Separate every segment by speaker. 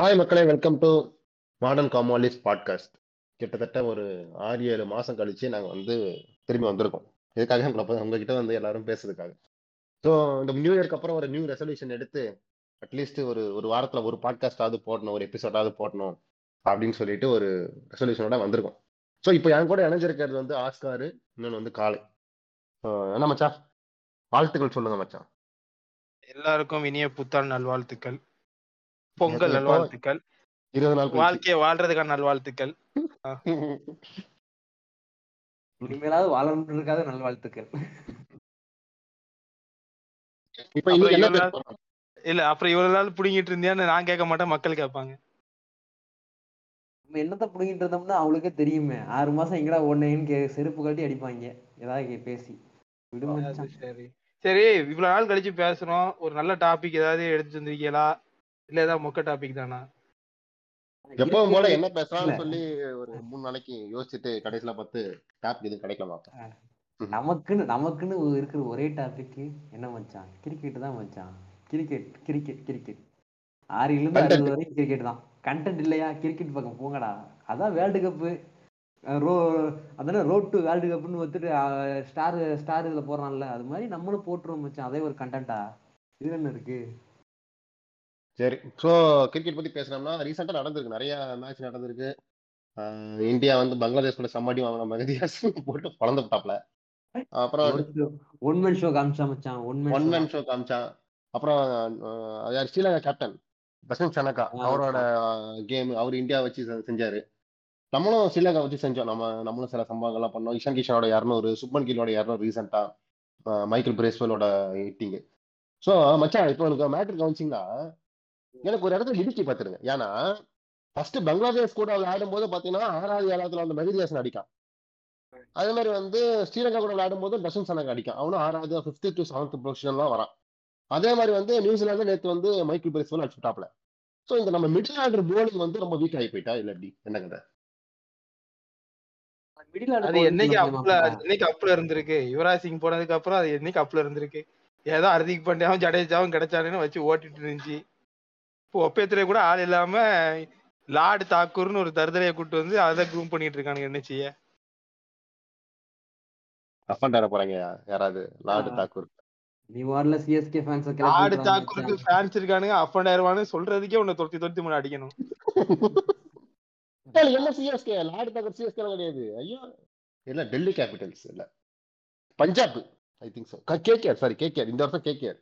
Speaker 1: Hi மக்களே welcome to modern காமாலிஸ் podcast கிட்டத்தட்ட ஒரு ஆறு ஏழு மாதம் கழிச்சு நாங்கள் வந்து திரும்பி வந்திருக்கோம். இதுக்காக உங்களை உங்ககிட்ட வந்து எல்லாரும் பேசுறதுக்காக. ஸோ இந்த நியூ இயர்க்கு அப்புறம் ஒரு நியூ ரெசல்யூஷன் எடுத்து அட்லீஸ்ட் ஒரு ஒரு வாரத்தில் ஒரு பாட்காஸ்டாவது போடணும் ஒரு எபிசோடாவது போடணும் அப்படின்னு சொல்லிட்டு ஒரு ரெசல்யூஷனோட வந்திருக்கோம். ஸோ இப்போ என் கூட இணைஞ்சிருக்கிறது வந்து ஆஸ்காரு இன்னொன்று வந்து காலை என்ன மச்சான்? வாழ்த்துக்கள் சொல்லுங்க மச்சான்.
Speaker 2: எல்லாருக்கும் இனிய புத்தாள் நல்வாழ்த்துக்கள். பொங்கல் நல்வாழ்த்துக்கள்.
Speaker 1: இருபது நாள்.
Speaker 2: வாழ்க்கையை வாழ்றதுக்கான நல்வாழ்த்துக்கள்.
Speaker 3: இனிமேலாவது வாழணுன்றதுக்காக நல்வாழ்த்துக்கள்?
Speaker 2: இல்ல அப்புறம் இவ்வளவு நாள் புடுங்கிட்டு இருந்தியான்னு நான் கேட்க மாட்டேன் மக்கள் கேட்பாங்க.
Speaker 3: நம்ம என்னத்த புடுங்கிட்டு இருந்தோம்னா அவங்களுக்கே தெரியுமே. ஆறு மாசம் எங்கடா ஓடுனேன்னு கே செருப்பு கட்டி அடிப்பாங்க. ஏதாவது பேசி.
Speaker 2: சரி. சரி இவ்வளவு நாள் கழிச்சு பேசுறோம். ஒரு நல்ல டாபிக் ஏதாவது எடுத்து வந்திருக்கீங்களா? இல்ல ஏதாவது மொக்க டாபிக் தானா?
Speaker 1: எப்பவும் போல என்ன பேசலாம்னு. சொல்லி ஒரு மூணு நாளைக்கு யோசிச்சுட்டு கடைசியில பார்த்து டாப் இது கிடைக்கல
Speaker 3: நமக்குன்னு நமக்குன்னு இருக்கிற ஒரே டாபிக் என்ன மச்சான்? கிரிக்கெட் தான் மச்சான். கிரிக்கெட் கிரிக்கெட் கிரிக்கெட் ஆறிலிருந்து. அறுபது வரைக்கும் கிரிக்கெட் தான். கண்டென்ட் இல்லையா? கிரிக்கெட் பக்கம் போங்கடா. அதான் வேர்ல்டு கப்பு ரோ அதானே ரோட் டு வேர்ல்டு கப்னு வந்துட்டு ஸ்டார் ஸ்டார் இதுல போடுறான்ல. அது மாதிரி நம்மளும் போட்டுருவோம் மச்சான். அதே ஒரு கண்டென்ட்டா இது என்ன இருக்கு?
Speaker 1: சரி. ஸோ கிரிக்கெட் பத்தி பேசுனோம்னா ரீசெண்டா நடந்திருக்கு. நிறைய மேட்ச் நடந்திருக்கு. இந்தியா வந்து பங்களாதேஷ் கூட சம்மாடி வாங்கின மகதியாஸ் போட்டு பழந்து விட்டாப்ல அப்புறம்
Speaker 3: ஒன் மேன் ஷோ காமிச்சா மச்சான் ஒன் மேன்
Speaker 1: ஷோ காமிச்சான். அப்புறம் யார்? ஸ்ரீலங்கா கேப்டன் பசந்த் சனக்கா அவரோட கேம் அவர் இந்தியா வச்சு செஞ்சாரு. நம்மளும் ஸ்ரீலங்கா வச்சு செஞ்சோம். நம்ம நம்மளும் சில சம்பவங்கள்லாம் பண்ணோம். இஷான் கிஷனோட இரநூறு சுப்மன் கில்லோட இரநூறு ரீசெண்டா மைக்கேல் பிரேஸ்வலோட ஹிட்டிங் ஸோ மச்சான் இப்போ எனக்கு மேட்ரு கவனிச்சிங்கன்னா எனக்கு ஒரு இடத்துல இடுக்கி பார்த்துருங்க. ஏன்னா ஃபர்ஸ்ட் பங்களாதேஷ் கூட விளையாடும் போது பாத்தீங்கன்னா ஆறாவது ஏழாவதுல அந்த மெஹதியாசன் அடிக்கான் அதே மாதிரி வந்து ஸ்ரீலங்கா கூட விளையாடும் போது தர்ஷன் சனக் அடிக்கான் அவனும் ஆறாவது ஃபிஃப்த் டு செவன்த் பொசிஷன்லாம் வரான். அதே மாதிரி வந்து நியூசிலாந்து நேத்து வந்து மைக்கேல் பிரேஸ்வல் அடிச்சுட்டாப்ல. ஸோ இந்த நம்ம மிடில் ஆர்டர் போலிங் வந்து ரொம்ப வீக் ஆகி போயிட்டா இல்ல எப்படி? என்ன கதை?
Speaker 2: அது என்னைக்கு அப்ல என்னைக்கு அப்ல இருந்திருக்கு? யுவராஜ் சிங் போனதுக்கு அப்புறம் அது என்னைக்கு அப்ல இருந்திருக்கு? ஏதோ ஹர்திக் பாண்டியாவும் ஜடேஜாவும் கிடைச்சானுன்னு வச்சு ஓட்டிட்டு இருந்துச்சு. ஒப்பேத்துல கூட ஆள் இல்லாம லார்டு தாக்கூர்னு ஒரு தருதலையை கூட்டு வந்து அதை க்ரூம் பண்ணிட்டு இருக்கானுங்க என்ன செய்ய
Speaker 1: ஆட போறாங்க யாராவது? லார்டு. தாக்கூர்.
Speaker 3: நீ வார்ல சிஎஸ்கே ஃபேன்ஸ்
Speaker 2: லார்டு தாக்கூருக்கு ஃபேன்ஸ் இருக்கானுங்க அஃபண்ட் ஆயிருவானு சொல்றதுக்கே உன்னை தொத்தி தொத்தி முன்னாடி அடிக்கணும்.
Speaker 1: என்ன சிஎஸ்கே லார்டு தாக்கூர் சிஎஸ்கே கிடையாது. ஐயோ. இல்ல டெல்லி கேபிட்டல்ஸ் இல்ல. Punjab I think so KKR sorry KKR இந்த வருஷம் கேகேஆர்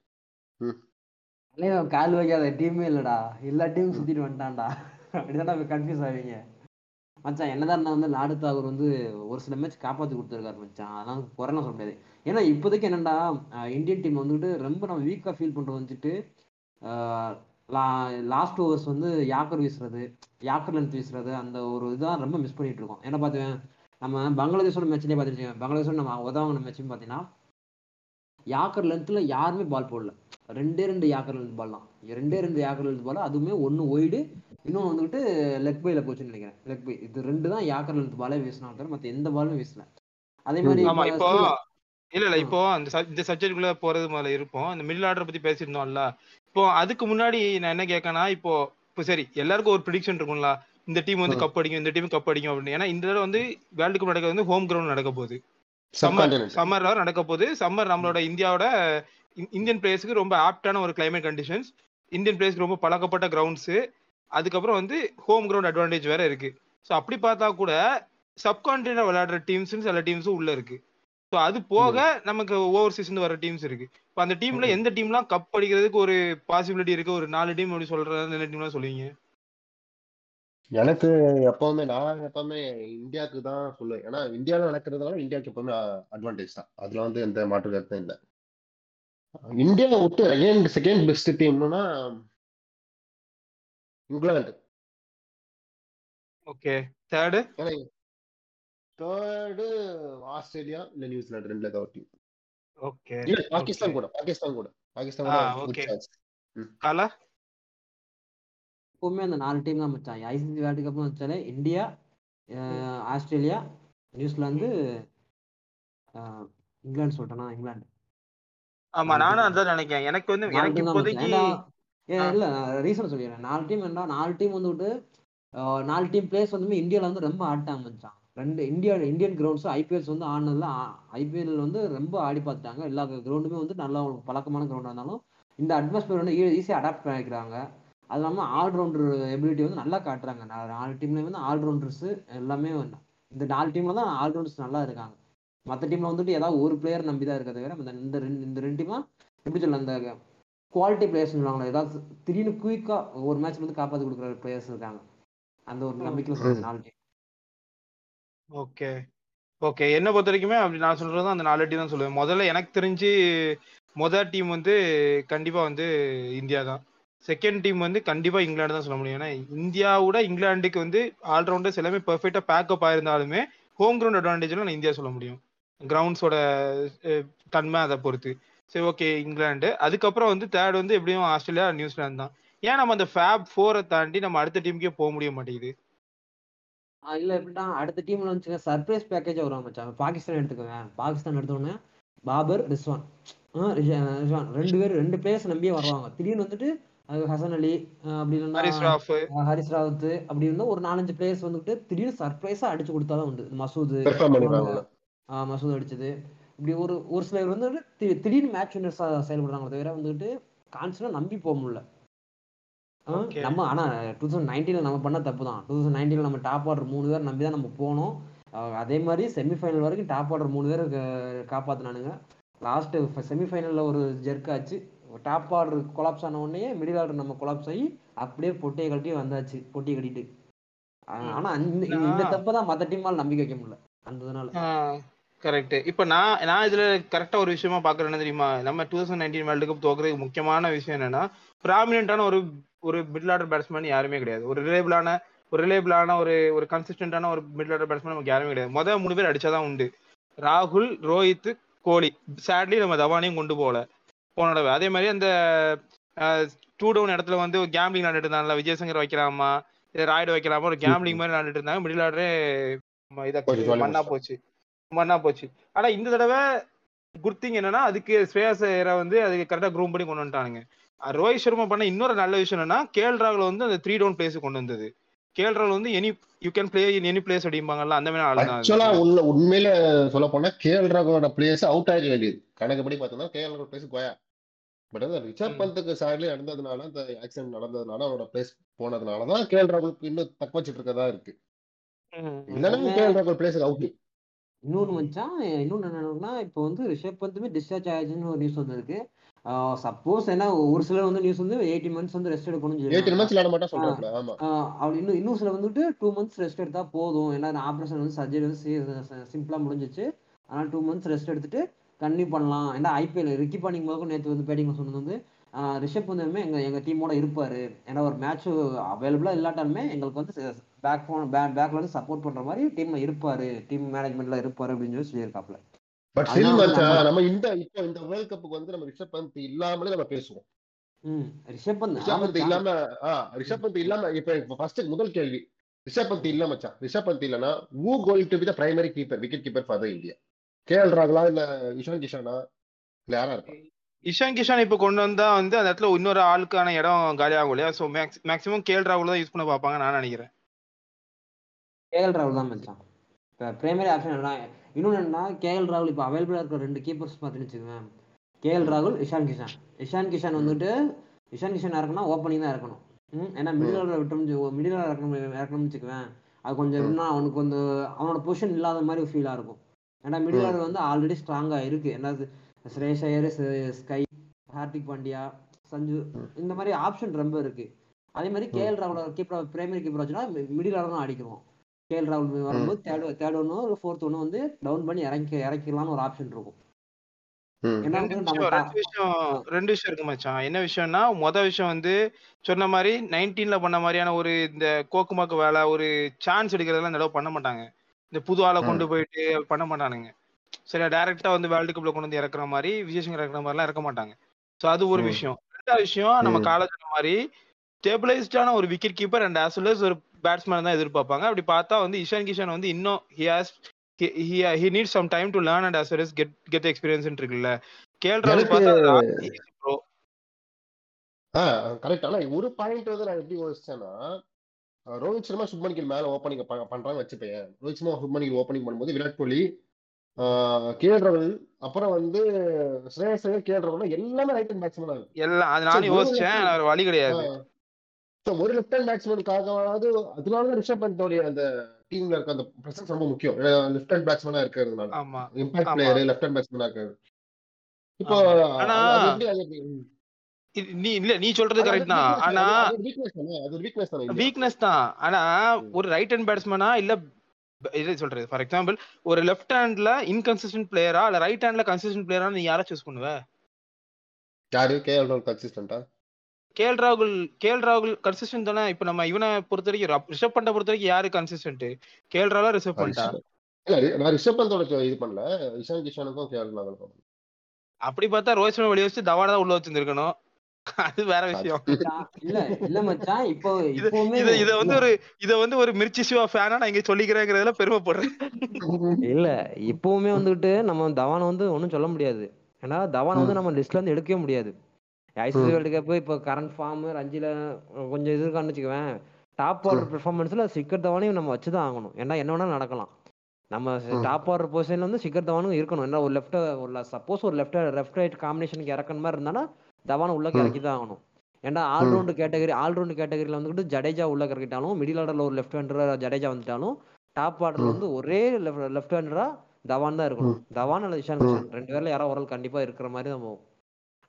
Speaker 3: தலைவன் கால் வைக்காத டீமே இல்லைடா. எல்லா டீமும் சுத்திட்டு வந்துட்டான்டா. அப்படிதான் கன்ஃபியூஸ் ஆவீங்க. மச்சான் என்னதான் இருந்தா வந்து லாடு தாகூர் வந்து ஒரு சில மேட்ச் காப்பாத்தி கொடுத்துருக்காரு மச்சான். அதெல்லாம் குறைலாம் சொல்ல முடியாது. ஏன்னா இப்போதைக்கு என்னடா இந்தியன் டீம் வந்துட்டு ரொம்ப நம்ம வீக்கா ஃபீல் பண்றது வந்துட்டு லாஸ்ட் ஓவர்ஸ் வந்து யாக்கர் வீசுறது யாக்கர் லென்த் வீசுறது அந்த ஒரு இதான் ரொம்ப மிஸ் பண்ணிட்டு இருக்கோம். ஏன்னா பார்த்துவேன் நம்ம பங்களாதேஷோட மேட்ச்லேயே பார்த்துருக்கேன் பங்களாதேஷோட நம்ம உதவாங்கின மேட்ச்னு பார்த்தீங்கன்னா யாக்கர் லென்த்தில் யாருமே பால் போடல. ரெண்டே ரெண்டு யாக்கர் லென்த் பால் தான். ரெண்டே ரெண்டு யாக்கர் லென்த் பால் அதுவுமே ஒன்று ஒய்டு இன்னொன்று வந்துட்டு லெக் பைல போச்சுன்னு நினைக்கிறேன். லெக் பை இது ரெண்டு தான் யாக்கர் லென்த் பாலே வீசினா தவிர மற்ற எந்த பாலுமே வீசல. அதே மாதிரி
Speaker 2: இப்போ இல்ல இல்ல. இப்போ அந்த இந்த சப்ஜெக்ட்குள்ள போறது முதல்ல இருப்போம். இந்த மிடில் ஆர்டர் பத்தி பேசியிருந்தோம்ல. இப்போ அதுக்கு முன்னாடி நான் என்ன கேட்கனா இப்போ இப்போ சரி எல்லாருக்கும் ஒரு ப்ரிடிக்ஷன் இருக்கும்ல. இந்த டீம் வந்து. கப் அடிக்கும் இந்த டீம் கப் அடிக்கும் அப்படின்னு. ஏன்னா இந்த தடவை வந்து வேர்ல்டு கப் நடக்கிறது வந்து ஹோம் கிரவுண்ட் நடக்க போகுது. சம்மர் சம்மர்ல நடக்க போகுது. சம்மர் நம்மளோட இந்தியாவோட இந்- இந்தியன் பிளேயர்ஸ்க்கு ரொம்ப ஆப்டான ஒரு கிளைமேட் கண்டிஷன்ஸ் இந்தியன் பிளேயர்ஸ்க்கு ரொம்ப பழக்கப்பட்ட கிரவுண்ட்ஸ் அதுக்கப்புறம் வந்து ஹோம் கிரவுண்ட் அட்வான்டேஜ் வேற இருக்கு. ஸோ அப்படி பார்த்தா கூட சப்கான்டினென்ட் விளையாடுற டீம்ஸ் சில டீம்ஸும் உள்ள இருக்கு. ஸோ அது போக நமக்கு ஓவர்சீஸ் வர டீம்ஸ் இருக்கு. இப்போ அந்த டீம்ல. எந்த டீம்லாம் கப் அடிக்கிறதுக்கு ஒரு பாசிபிலிட்டி இருக்கு? ஒரு நாலு டீம் அப்படி சொல்றது எந்த டீம்லாம் சொல்லுவீங்க?
Speaker 1: எனக்கு எப்பவுமே நான் எப்பவுமே இந்தியாவுக்கு தான் சொல்லுவேன். ஏன்னா இந்தியாவில் நடக்கிறதுனால இந்தியாவுக்கு எப்பவுமே அட்வான்டேஜ் தான். அதுல வந்து எந்த மாற்று கருத்தும் இல்லை. இந்தியா விட்டு செகண்ட் செகண்ட் பெஸ்ட் டீம்னா England.
Speaker 2: Okay third
Speaker 1: third Australia இல்ல நியூசிலாந்து ரெண்டுல ஏதாவது டீம்
Speaker 2: ஓகே
Speaker 1: இல்ல பாகிஸ்தான் கூட பாகிஸ்தான் கூட. பாகிஸ்தான் கூட chance.
Speaker 2: காலா
Speaker 3: எப்பவுமே அந்த நாலு டீம் தான் மச்சான். ஐசிசி வேர்ல்டு கப்னு வச்சாலே India Australia New Zealand England சொல்லிட்டேனா? England.
Speaker 2: ஆமா நானும் அதான் நினைக்கிறேன். எனக்கு வந்து எனக்கு இப்போதைக்கு.
Speaker 3: இல்ல ரீசன் சொல்லிடுறேன். நாலு டீம் என்ன நாலு டீம் வந்துட்டு நாலு டீம் பிளேயர்ஸ் வந்து இந்தியால வந்து ரொம்ப ஆட்டாங்க மச்சான். ரெண்டு இந்தியா இந்தியன் கிரவுண்ட்ஸ் ஐபிஎல்ஸ் வந்து ஆடினதுல ஐபிஎல் வந்து ரொம்ப ஆடி பார்த்துட்டாங்க. எல்லா கிரவுண்டுமே வந்து நல்ல பழக்கமான கிரவுண்டாக இருந்தாலும் இந்த அட்மாஸ்பியர் வந்து ஈஸியாக அடாப்ட் பண்ணிக்கிறாங்க. அது இல்லாமல் ஆல்ரவுண்டர் எபிலிட்டி வந்து நல்லா காட்டுறாங்க. நாலு டீம்லேயும் வந்து ஆல்ரவுண்டர்ஸ் எல்லாமே இந்த நாலு டீம்ல தான் ஆல்ரவுண்டர்ஸ் நல்லா இருக்காங்க. மற்ற டீம்ல வந்துட்டு ஏதாவது ஒரு பிளேயர் நம்பி தான் இருக்கிறத தவிர இந்த- இந்த ரெண்டு இந்த ரெண்டு டீமா எப்படி சொல்ல அந்த குவாலிட்டி பிளேயர்ஸ் சொல்லுவாங்களே ஏதாவது திடீர்னு குயிக்கா ஒரு மேட்ச்ல வந்து காப்பாத்தி கொடுக்குற பிளேயர்ஸ் இருக்காங்க. அந்த ஒரு நம்பிக்கையில நாலு டீம்
Speaker 2: ஓகே. ஓகே. என்ன பொறுத்த வரைக்குமே அப்படி நான் சொல்றது அந்த நாலு டீம் தான் சொல்லுவேன். முதல்ல எனக்கு தெரிஞ்சு முதல் டீம் வந்து கண்டிப்பா வந்து இந்தியா தான். செகண்ட் டீம் வந்து கண்டிப்பா இங்கிலாந்து தான் சொல்ல முடியும். ஏன்னா இந்தியாவோட இங்கிலாந்துக்கு வந்து ஆல்ரவுண்டர்ஸ் எல்லாமே பெர்ஃபெக்டா பேக்கப் ஆயிருந்தாலுமே ஹோம் கிரவுண்ட் அட்வான்டேஜ்லாம் நான் இந்தியா சொல்ல முடியும். கிரவுண்ட்ஸோட தன்மை அதை பொறுத்து. சரி ஓகே இங்கிலாந்து. அதுக்கப்புறம் வந்து தேர்ட் வந்து எப்படியும் ஆஸ்திரேலியா நியூசிலாந்து தான். ஏன் நம்ம அந்த ஃபேப் ஃபோரை தாண்டி நம்ம அடுத்த டீமுக்கே போக முடிய மாட்டேங்குது?
Speaker 3: இல்ல எப்படின்னா அடுத்த டீம்ல வந்து சர்ப்ரைஸ் பேக்கேஜ் வரும் மச்சான். பாகிஸ்தான் எடுத்துக்கோங்க. பாகிஸ்தான் எடுத்தோடனே பாபர் ரிஸ்வான். ரிஸ்வான். ரெண்டு பேர் ரெண்டு பிளேயர்ஸ் நம்பியே வருவாங்க. திடீர்னு வந்துட்டு அது ஹசன் அலி அப்படி இல்லைன்னா
Speaker 2: ஹரிஸ்
Speaker 3: ராவத் அப்படி இருந்தா ஒரு நாலஞ்சு பிளேயர்ஸ் வந்துட்டு திடீர்னு சர்ப்ரைஸா அடிச்சு கொடுத்தாதான் உண்டு. மசூது மசூத் அடிச்சது. இப்படி ஒரு ஒரு சிலர் வந்து தி- திடீர்னு மேட்ச் வின்னர்ஸா செயல்படுறாங்க தவிர வந்துட்டு கான்ஸ்டன்டா நம்பி போக முடியல. நம்ம ஆனா டூ தௌசண்ட் நைன்டீன்ல நம்ம பண்ண தப்பு தான் டூ தௌசண்ட் நைன்டீன்ல நம்ம டாப் ஆர்டர் மூணு பேர் நம்பி தான் நம்ம போனோம். அதே மாதிரி செமிஃபைனல் வரைக்கும் டாப் ஆர்டர் மூணு பேர் காப்பாத்துனானுங்க. லாஸ்ட் செமிஃபைனல்ல ஒரு ஜெர்க் ஆச்சு. டாப் ஆர்டர் கொலாப்ஸ் ஆன உடனே மிடில் ஆர்டர் நம்ம கொலாப்ஸ் ஆகி அப்படியே பொட்டையை கட்டி வந்தாச்சு. பொட்டியை கட்டிட்டு ஆனா இந்த தப்பை தான் மற்ற டீமால் நம்பிக்கை வைக்க முடியல. அந்த இதனால
Speaker 2: கரெக்ட் இப்போ நான் நான் இதுல கரெக்டா ஒரு விஷயமா பாக்குறேன். என்ன தெரியுமா? நம்ம two thousand nineteen world cup தோக்குறதுக்கு முக்கியமான விஷயம் என்னன்னா ப்ராமினென்டான ஒரு ஒரு மிடில் ஆர்டர் பேட்ஸ்மேன் யாருமே கிடையாது. ஒரு ரிலேபிளான ஒரு ரிலேபிளான ஒரு ஒரு கன்சிஸ்டன்டான ஒரு மிடில் ஆர்டர் பேட்ஸ்மேன் நமக்கு யாருமே கிடையாது. மொதல் மூணு பேர் அடிச்சாதான் உண்டு. ராகுல் ரோஹித் கோலி. சேட்லி நம்ம தவானையும் கொண்டு போகல. போன தடவை. அதே மாதிரி அந்த டூ டவுன் இடத்துல வந்து கேம்லிங் விளாண்டுட்டு இருந்தாங்கல்ல விஜயசங்கர் வைக்கலாமா ராய்டு வைக்கலாமா ஒரு கேம்லிங் மாதிரி விளாண்டுட்டு இருந்தாங்க. மிடில் ஆர்டரே
Speaker 1: ஜாலியா
Speaker 2: மண்ணா போச்சு. மண்ணா போச்சு. ஆனா இந்த தடவை குட் திங் என்னன்னா அதுக்கு ஸ்ரேயாஸ் ஐயரை வந்து அதுக்கு கரெக்டா க்ரூம் பண்ணி கொண்டு வந்துட்டானுங்க. ரோஹித் சர்மா பண்ண இன்னொரு நல்ல விஷயம் என்னன்னா கேஎல் ராகுல் வந்து அந்த த்ரீ டவுன் பிளேஸ் கொண்டு வந்தது. கேஎல் ராகுல் வந்து any you can play in any place அப்படிம்பாங்கல்ல அந்த மாதிரி ஆளு
Speaker 1: ஆக்சுவலா. உள்ள உண்மையில சொல்ல போனா கேஎல் ராகுலோட பிளேஸ் அவுட் ஆக வேண்டியது. கணக்குப்படி பார்த்தோம்னா கேஎல் ராகுல் பிளேஸ் கோயா பட் அது ரிஷப்
Speaker 2: ம்.
Speaker 1: பந்துக்கு சார்லி நடந்ததுனால அந்த ஆக்சிடென்ட் நடந்ததுனால அவரோட பிளேஸ் போனதுனால தான் கேஎல் ராகுலுக்கு இன்னும் தக்க வச்சிட்டு இருக்கதா இருக்கு
Speaker 2: ம்.
Speaker 1: இல்லைன்னா கேஎல் ராகுல் பிளேஸ் அவுட்
Speaker 3: இன்னொன்னு மச்சான் இன்னொன்னு என்னன்னா இப்போ வந்து ரிஷப் பந்துமே டிஸ்சார்ஜ் ஆயிடுச்சுன்னு ஒரு நியூஸ் வந்திருக்கு. சப்போஸ் என்ன ஒரு சிலர் வந்து நியூஸ் வந்து எயிட்டீன் மந்த்ஸ் வந்து ரெஸ்ட் எடுக்கணும்னு
Speaker 1: எயிட்டீன்
Speaker 3: சொல்லிருக்காங்க
Speaker 1: மந்த்ஸ் விளையாட மாட்டா ஆமா.
Speaker 3: அப்படி இன்னும் இன்னும் சில வந்துட்டு டூ மந்த்ஸ் ரெஸ்ட் எடுத்தா போதும். ஏன்னா ஆப்ரேஷன் வந்து சர்ஜரி வந்து சிம்பிளா முடிஞ்சிச்சு. ஆனால் டூ மந்த்ஸ் ரெஸ்ட் எடுத்துட்டு கன்டினியூ பண்ணலாம். ஏன்னா ஐபிஎல் ரிக்கி பாண்டிங் முதல்ல நேற்று வந்து பேட்டிங்ல சொன்னது வந்து ரிஷப் பந்துமே எங்க எங்க டீமோட இருப்பாரு. ஏன்னா ஒரு மேட்ச் அவைலபிளா இல்லாட்டாலுமே எங்களுக்கு வந்து பேக் போன் பேக்ல வந்து சப்போர்ட் பண்ற மாதிரி டீம்ல இருப்பாரு. டீம் மேனேஜ்மெண்ட்ல இருப்பாரு அப்படின்னு சொல்லி சொல்லியிருக்காப்ல.
Speaker 1: பட் ஸ்டில்
Speaker 3: நம்ம-
Speaker 1: இந்த இப்போ இந்த வேர்ல்ட் கப்புக்கு வந்து நம்ம ரிஷப் பந்த் இல்லாமலே நம்ம பேசுவோம்.
Speaker 3: ரிஷப் பந்த்
Speaker 1: ரிஷப் பந்த் இல்லாம ரிஷப் பந்த் இல்லாம இப்ப ஃபர்ஸ்ட் முதல் கேள்வி. ரிஷப் பந்த் இல்ல மச்சான். ரிஷப் பந்த் இல்லனா going to be the primary keeper wicket keeper for the India KL ராகுலா இல்ல இஷான் கிஷானா? இல்ல யாரா இருப்பா?
Speaker 2: இஷான் கிஷான் இப்போ கொண்டு வந்தா வந்து அந்த இடத்துல இன்னொரு ஆளுக்கான இடம் காலியாகும் இல்லையா? ஸோ மேக்ஸ் மேக்ஸிமம் கேஎல் ராகுல் தான் யூஸ் பண்ண பார்ப்பாங்க நான் நினைக்கிறேன்.
Speaker 3: கேஎல் ராகுல் தான் மச்சான். இப்போ பிரைமரி ஆப்ஷன் என்ன இன்னொன்று என்னன்னா கேஎல் ராகுல் இப்போ அவைலபிளாக இருக்கிற ரெண்டு கீப்பர்ஸ் பார்த்துன்னு வச்சுக்கோங்க கேஎல் ராகுல் இஷான் கிஷான். இஷான் கிஷான் வந்துட்டு இஷான் கிஷான் இறக்கணும் ஓப்பனிங் தான் இருக்கணும். ம் ஏன்னா மிடில் ஆர்டர் விட்டோம் மிடில் ஆர்டர் இறக்கணும் இறக்கணும்னு வச்சுக்குவேன் அது கொஞ்சம் எப்படின்னா அவனுக்கு வந்து அவனோட பொசிஷன் இல்லாத மாதிரி ஒரு ஃபீலாக இருக்கும். ஏன்னா மிடில் ஆர்டர் வந்து ஆல்ரெடி ஸ்ட்ராங்காக இருக்கு. என்னது ஸ்ரேஷ் ஐயர் ஸ்கை ஹார்திக் பாண்டியா சஞ்சு இந்த மாதிரி ஆப்ஷன் ரொம்ப இருக்கு. அதே மாதிரி கேஎல் ராகுல் கீப்பர் பிரைமரி கீப்பர் வச்சுன்னா மிடில் ஆர்டர் தான் அடிக்கிறோம் கேஎல் ராகுல் வரும்போது தேர்ட் தேர்ட் ஒன்று ஒரு ஃபோர்த் ஒன்று வந்து டவுன் பண்ணி இறக்கி இறக்கிடலாம்னு ஒரு ஆப்ஷன் இருக்கும்.
Speaker 2: ரெண்டு
Speaker 3: வந்து நம்ம
Speaker 2: விஷயம்
Speaker 3: ta-
Speaker 2: ரெண்டு விஷயம் ரெண்டு விஷயம் இருக்கு மச்சான். என்ன விஷயம்னா மொத விஷயம் வந்து சொன்ன மாதிரி நைன்டீன்ல பண்ண மாதிரியான ஒரு இந்த கோக்குமாக்கு வேலை ஒரு சான்ஸ் எடுக்கிறதெல்லாம் இந்த தடவை பண்ண மாட்டாங்க. இந்த புது ஆளை கொண்டு போயிட்டு பண்ண மாட்டானுங்க. சரி டைரக்டா வந்து வேர்ல்டு கப்ல கொண்டு வந்து இறக்குற மாதிரி விஜயசங்கர் இறக்குற மாதிரிலாம் இறக்க மாட்டாங்க. ஸோ அது ஒரு. விஷயம். ரெண்டாவது விஷயம் நம்ம. காலேஜ் மாதிரி ஸ்டெபிளைஸ்டான ஒரு wicket keeper and as well as ஒரு பேட்ஸ்மேன் தான் எதிர்பார்ப்பாங்க. அப்படி பார்த்தா வந்து இஷான் கிஷான் வந்து இன்னும் he has he need some time to learn and as well as get get experience இருக்குல்ல.
Speaker 1: எனக்கு
Speaker 2: பார்த்தா ப்ரோ
Speaker 1: கரெக்ட் ஆனா ஒரு பாயிண்ட் வந்து நான் எப்படி யோசிச்சேன்னா ரோஹித் சர்மா சுப்மன் கில் மேல ஓப்பனிங் பண்றாங்க வச்சுப்பேன் ரோஹித் சர்மா சுப்மன் கில் ஓப்பனிங் பண்ணும்போது விராட் கோலி கே ரவல் அப்புறம் வந்து ஸ்ரேயஸ் ஐயர் கே ரவல் எல்லாமே ரைட் ஹேண்ட் பேட்ஸ்மேன் இருக்கு.
Speaker 2: எல்லாம் அது நானும்
Speaker 1: So, ஒரு
Speaker 2: யோசிச்சேன் வழி கிடையாது.
Speaker 1: ஒரு லெஃப்ட் ஹேண்ட் பேட்ஸ்மேனுக்காகவாவது அதனாலதான் ரிஷப் பந்தோடைய அந்த டீம்ல இருக்க அந்த பிரசன்ஸ் ரொம்ப முக்கியம். லெஃப்ட் ஹேண்ட் பேட்ஸ்மேனா இருக்கிறதுனால. இம்பாக்ட். பிளேயர் லெஃப்ட் ஹேண்ட் பேட்ஸ்மேனா இருக்காரு இப்போ
Speaker 2: நீ இல்ல நீ சொல்றது கரெக்ட் தான். ஆனா
Speaker 1: வீக்னஸ் தானே?
Speaker 2: ஆனா. ஒரு ரைட் ஹேண்ட் பேட்ஸ்மேனா இல்ல இது சொல்றது? ஃபார் எக்ஸாம்பிள் ஒரு லெஃப்ட் ஹேண்ட்ல இன்கன்சிஸ்டன்ட் பிளேயரா இல்ல ரைட் ஹேண்ட்ல கன்சிஸ்டன்ட் பிளேயரா நீ யாரை சூஸ் பண்ணுவ?
Speaker 1: யாரு? கே எல் ராகுல் கன்சிஸ்டன்டா
Speaker 2: கேஎல் ராகுல் கேஎல் ராகுல் கன்சிஸ்டன்ட் தானே? இப்ப நம்ம இவனை பொறுத்த வரைக்கும் ரிஷப் பண்ட பொறுத்த வரைக்கும் யாரு கன்சிஸ்டன்ட் கேஎல் ராகுலா ரிஷப் பண்ணிட்டா
Speaker 1: இல்ல நான் ரிஷப் பந்தோட இது பண்ணல. இஷான் கிஷானுக்கும் கே எல் ராகுலுக்கும்.
Speaker 2: அப்படி பார்த்தா ரோஹித் சர்மா வெளியே வச்சு தவானை தான் உள்ள வச்சிருந்திருக்கணும். அது வேற விஷயம்.
Speaker 3: இல்ல இல்ல மச்சான். இப்போ
Speaker 2: இது இத இத வந்து ஒரு இத வந்து ஒரு மிர்ச்சி சிவா ஃபேனா நான் இங்க சொல்லிக்கிறேங்கிறதுல பெருமைப்படுறேன்.
Speaker 3: இல்ல இப்பவுமே வந்துட்டு நம்ம தவானை வந்து ஒண்ணும் சொல்ல முடியாது. ஏன்னா தவானை வந்து நம்ம லிஸ்ட்ல இருந்து எடுக்கவே முடியாது. ஐசிசி. வேர்ல்டு கப் இப்போ கரண்ட் ஃபார்ம் ரஞ்சில கொஞ்சம் இது இருக்கான்னு வச்சுக்குவேன். டாப் ஆர்டர் பெர்ஃபார்மன்ஸ்ல சிக்கர் தவானையும் நம்ம வச்சுதான் ஆகணும். ஏன்னா என்ன வேணாலும் நடக்கலாம். நம்ம. டாப் ஆர்டர் பொசிஷன்ல வந்து சிக்கர் தவானும் இருக்கணும். ஏன்னா ஒரு லெஃப்ட் ஒரு சப்போஸ் ஒரு லெஃப்ட் லெஃப்ட் ரைட் காம்பினேஷனுக்கு இறக்குற மாதிரி இருந்தானா தவானை உள்ள. இறக்கி தான் ஆகணும். ஏன்னா ஆல்ரவுண்ட் கேட்டகரி ஆல்ரவுண்ட் கேட்டகரியில் வந்துட்டு ஜடேஜா உள்ள இறக்கிட்டாலும் மிடில் ஆர்டர்ல ஒரு லெஃப்ட் ஹேண்டர் ஜடேஜா வந்துட்டாலும் டாப் ஆர்டர். வந்து ஒரே லெஃப்ட் ஹேண்டரா தவான் தான் இருக்கணும். தவான் அல்லது இஷான். கிஷன் ரெண்டு பேர்ல யாரோ ஒரு கண்டிப்பா இருக்கிற மாதிரி தான் போகும்.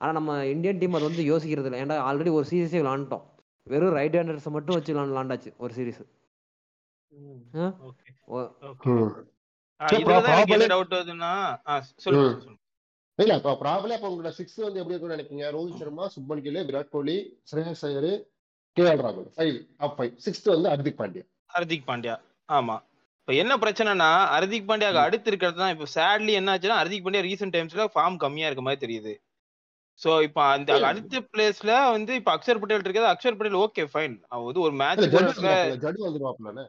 Speaker 3: ஆனா நம்ம இந்தியன் டீம் அது வந்து யோசிக்கிறது இல்லை ஏன்னா ஆல்ரெடி ஒரு சீரீஸே விளாண்டுட்டோம். வெறும் ரைட் ஹேண்டர்ஸ் மட்டும் வச்சு விளாண்டு விளாண்டாச்சு ஒரு சீரீஸ்
Speaker 2: டவுட் வருதுன்னா
Speaker 1: இல்ல இப்போ ப்ராப்ளம் அப்போ உங்களோட சிக்ஸ் வந்து எப்படி இருக்கும்னு நினைப்பீங்க? ரோஹித் சர்மா சுப்மன் கில் விராட் கோலி ஸ்ரேயஸ் ஐயர் கே எல் ராகுல். ஃபைவ் டாப் ஃபைவ் சிக்ஸ்த் வந்து ஹர்திக் பாண்டியா.
Speaker 2: ஹர்திக் பாண்டியா. ஆமா. இப்ப என்ன பிரச்சனைனா ஹர்திக் பாண்டியாக்கு அடுத்து இருக்கிறது தான் இப்ப சேட்லி என்ன ஆச்சுன்னா ஹர்திக் பாண்டியா ரீசெண்ட் டைம்ஸ்ல ஃபார்ம் கம்மியா இருக்க மாதிரி தெரியுது. சோ இப்ப அந்த. அடுத்த பிளேஸ்ல வந்து இப்ப அக்ஷர் பட்டேல் இருக்கிறது அக்ஷர் பட்டேல் ஓகே ஃபைன் அவன் வந்து ஒரு மேட்ச்
Speaker 1: ஜடு ஜடு வந்துருவாப்ல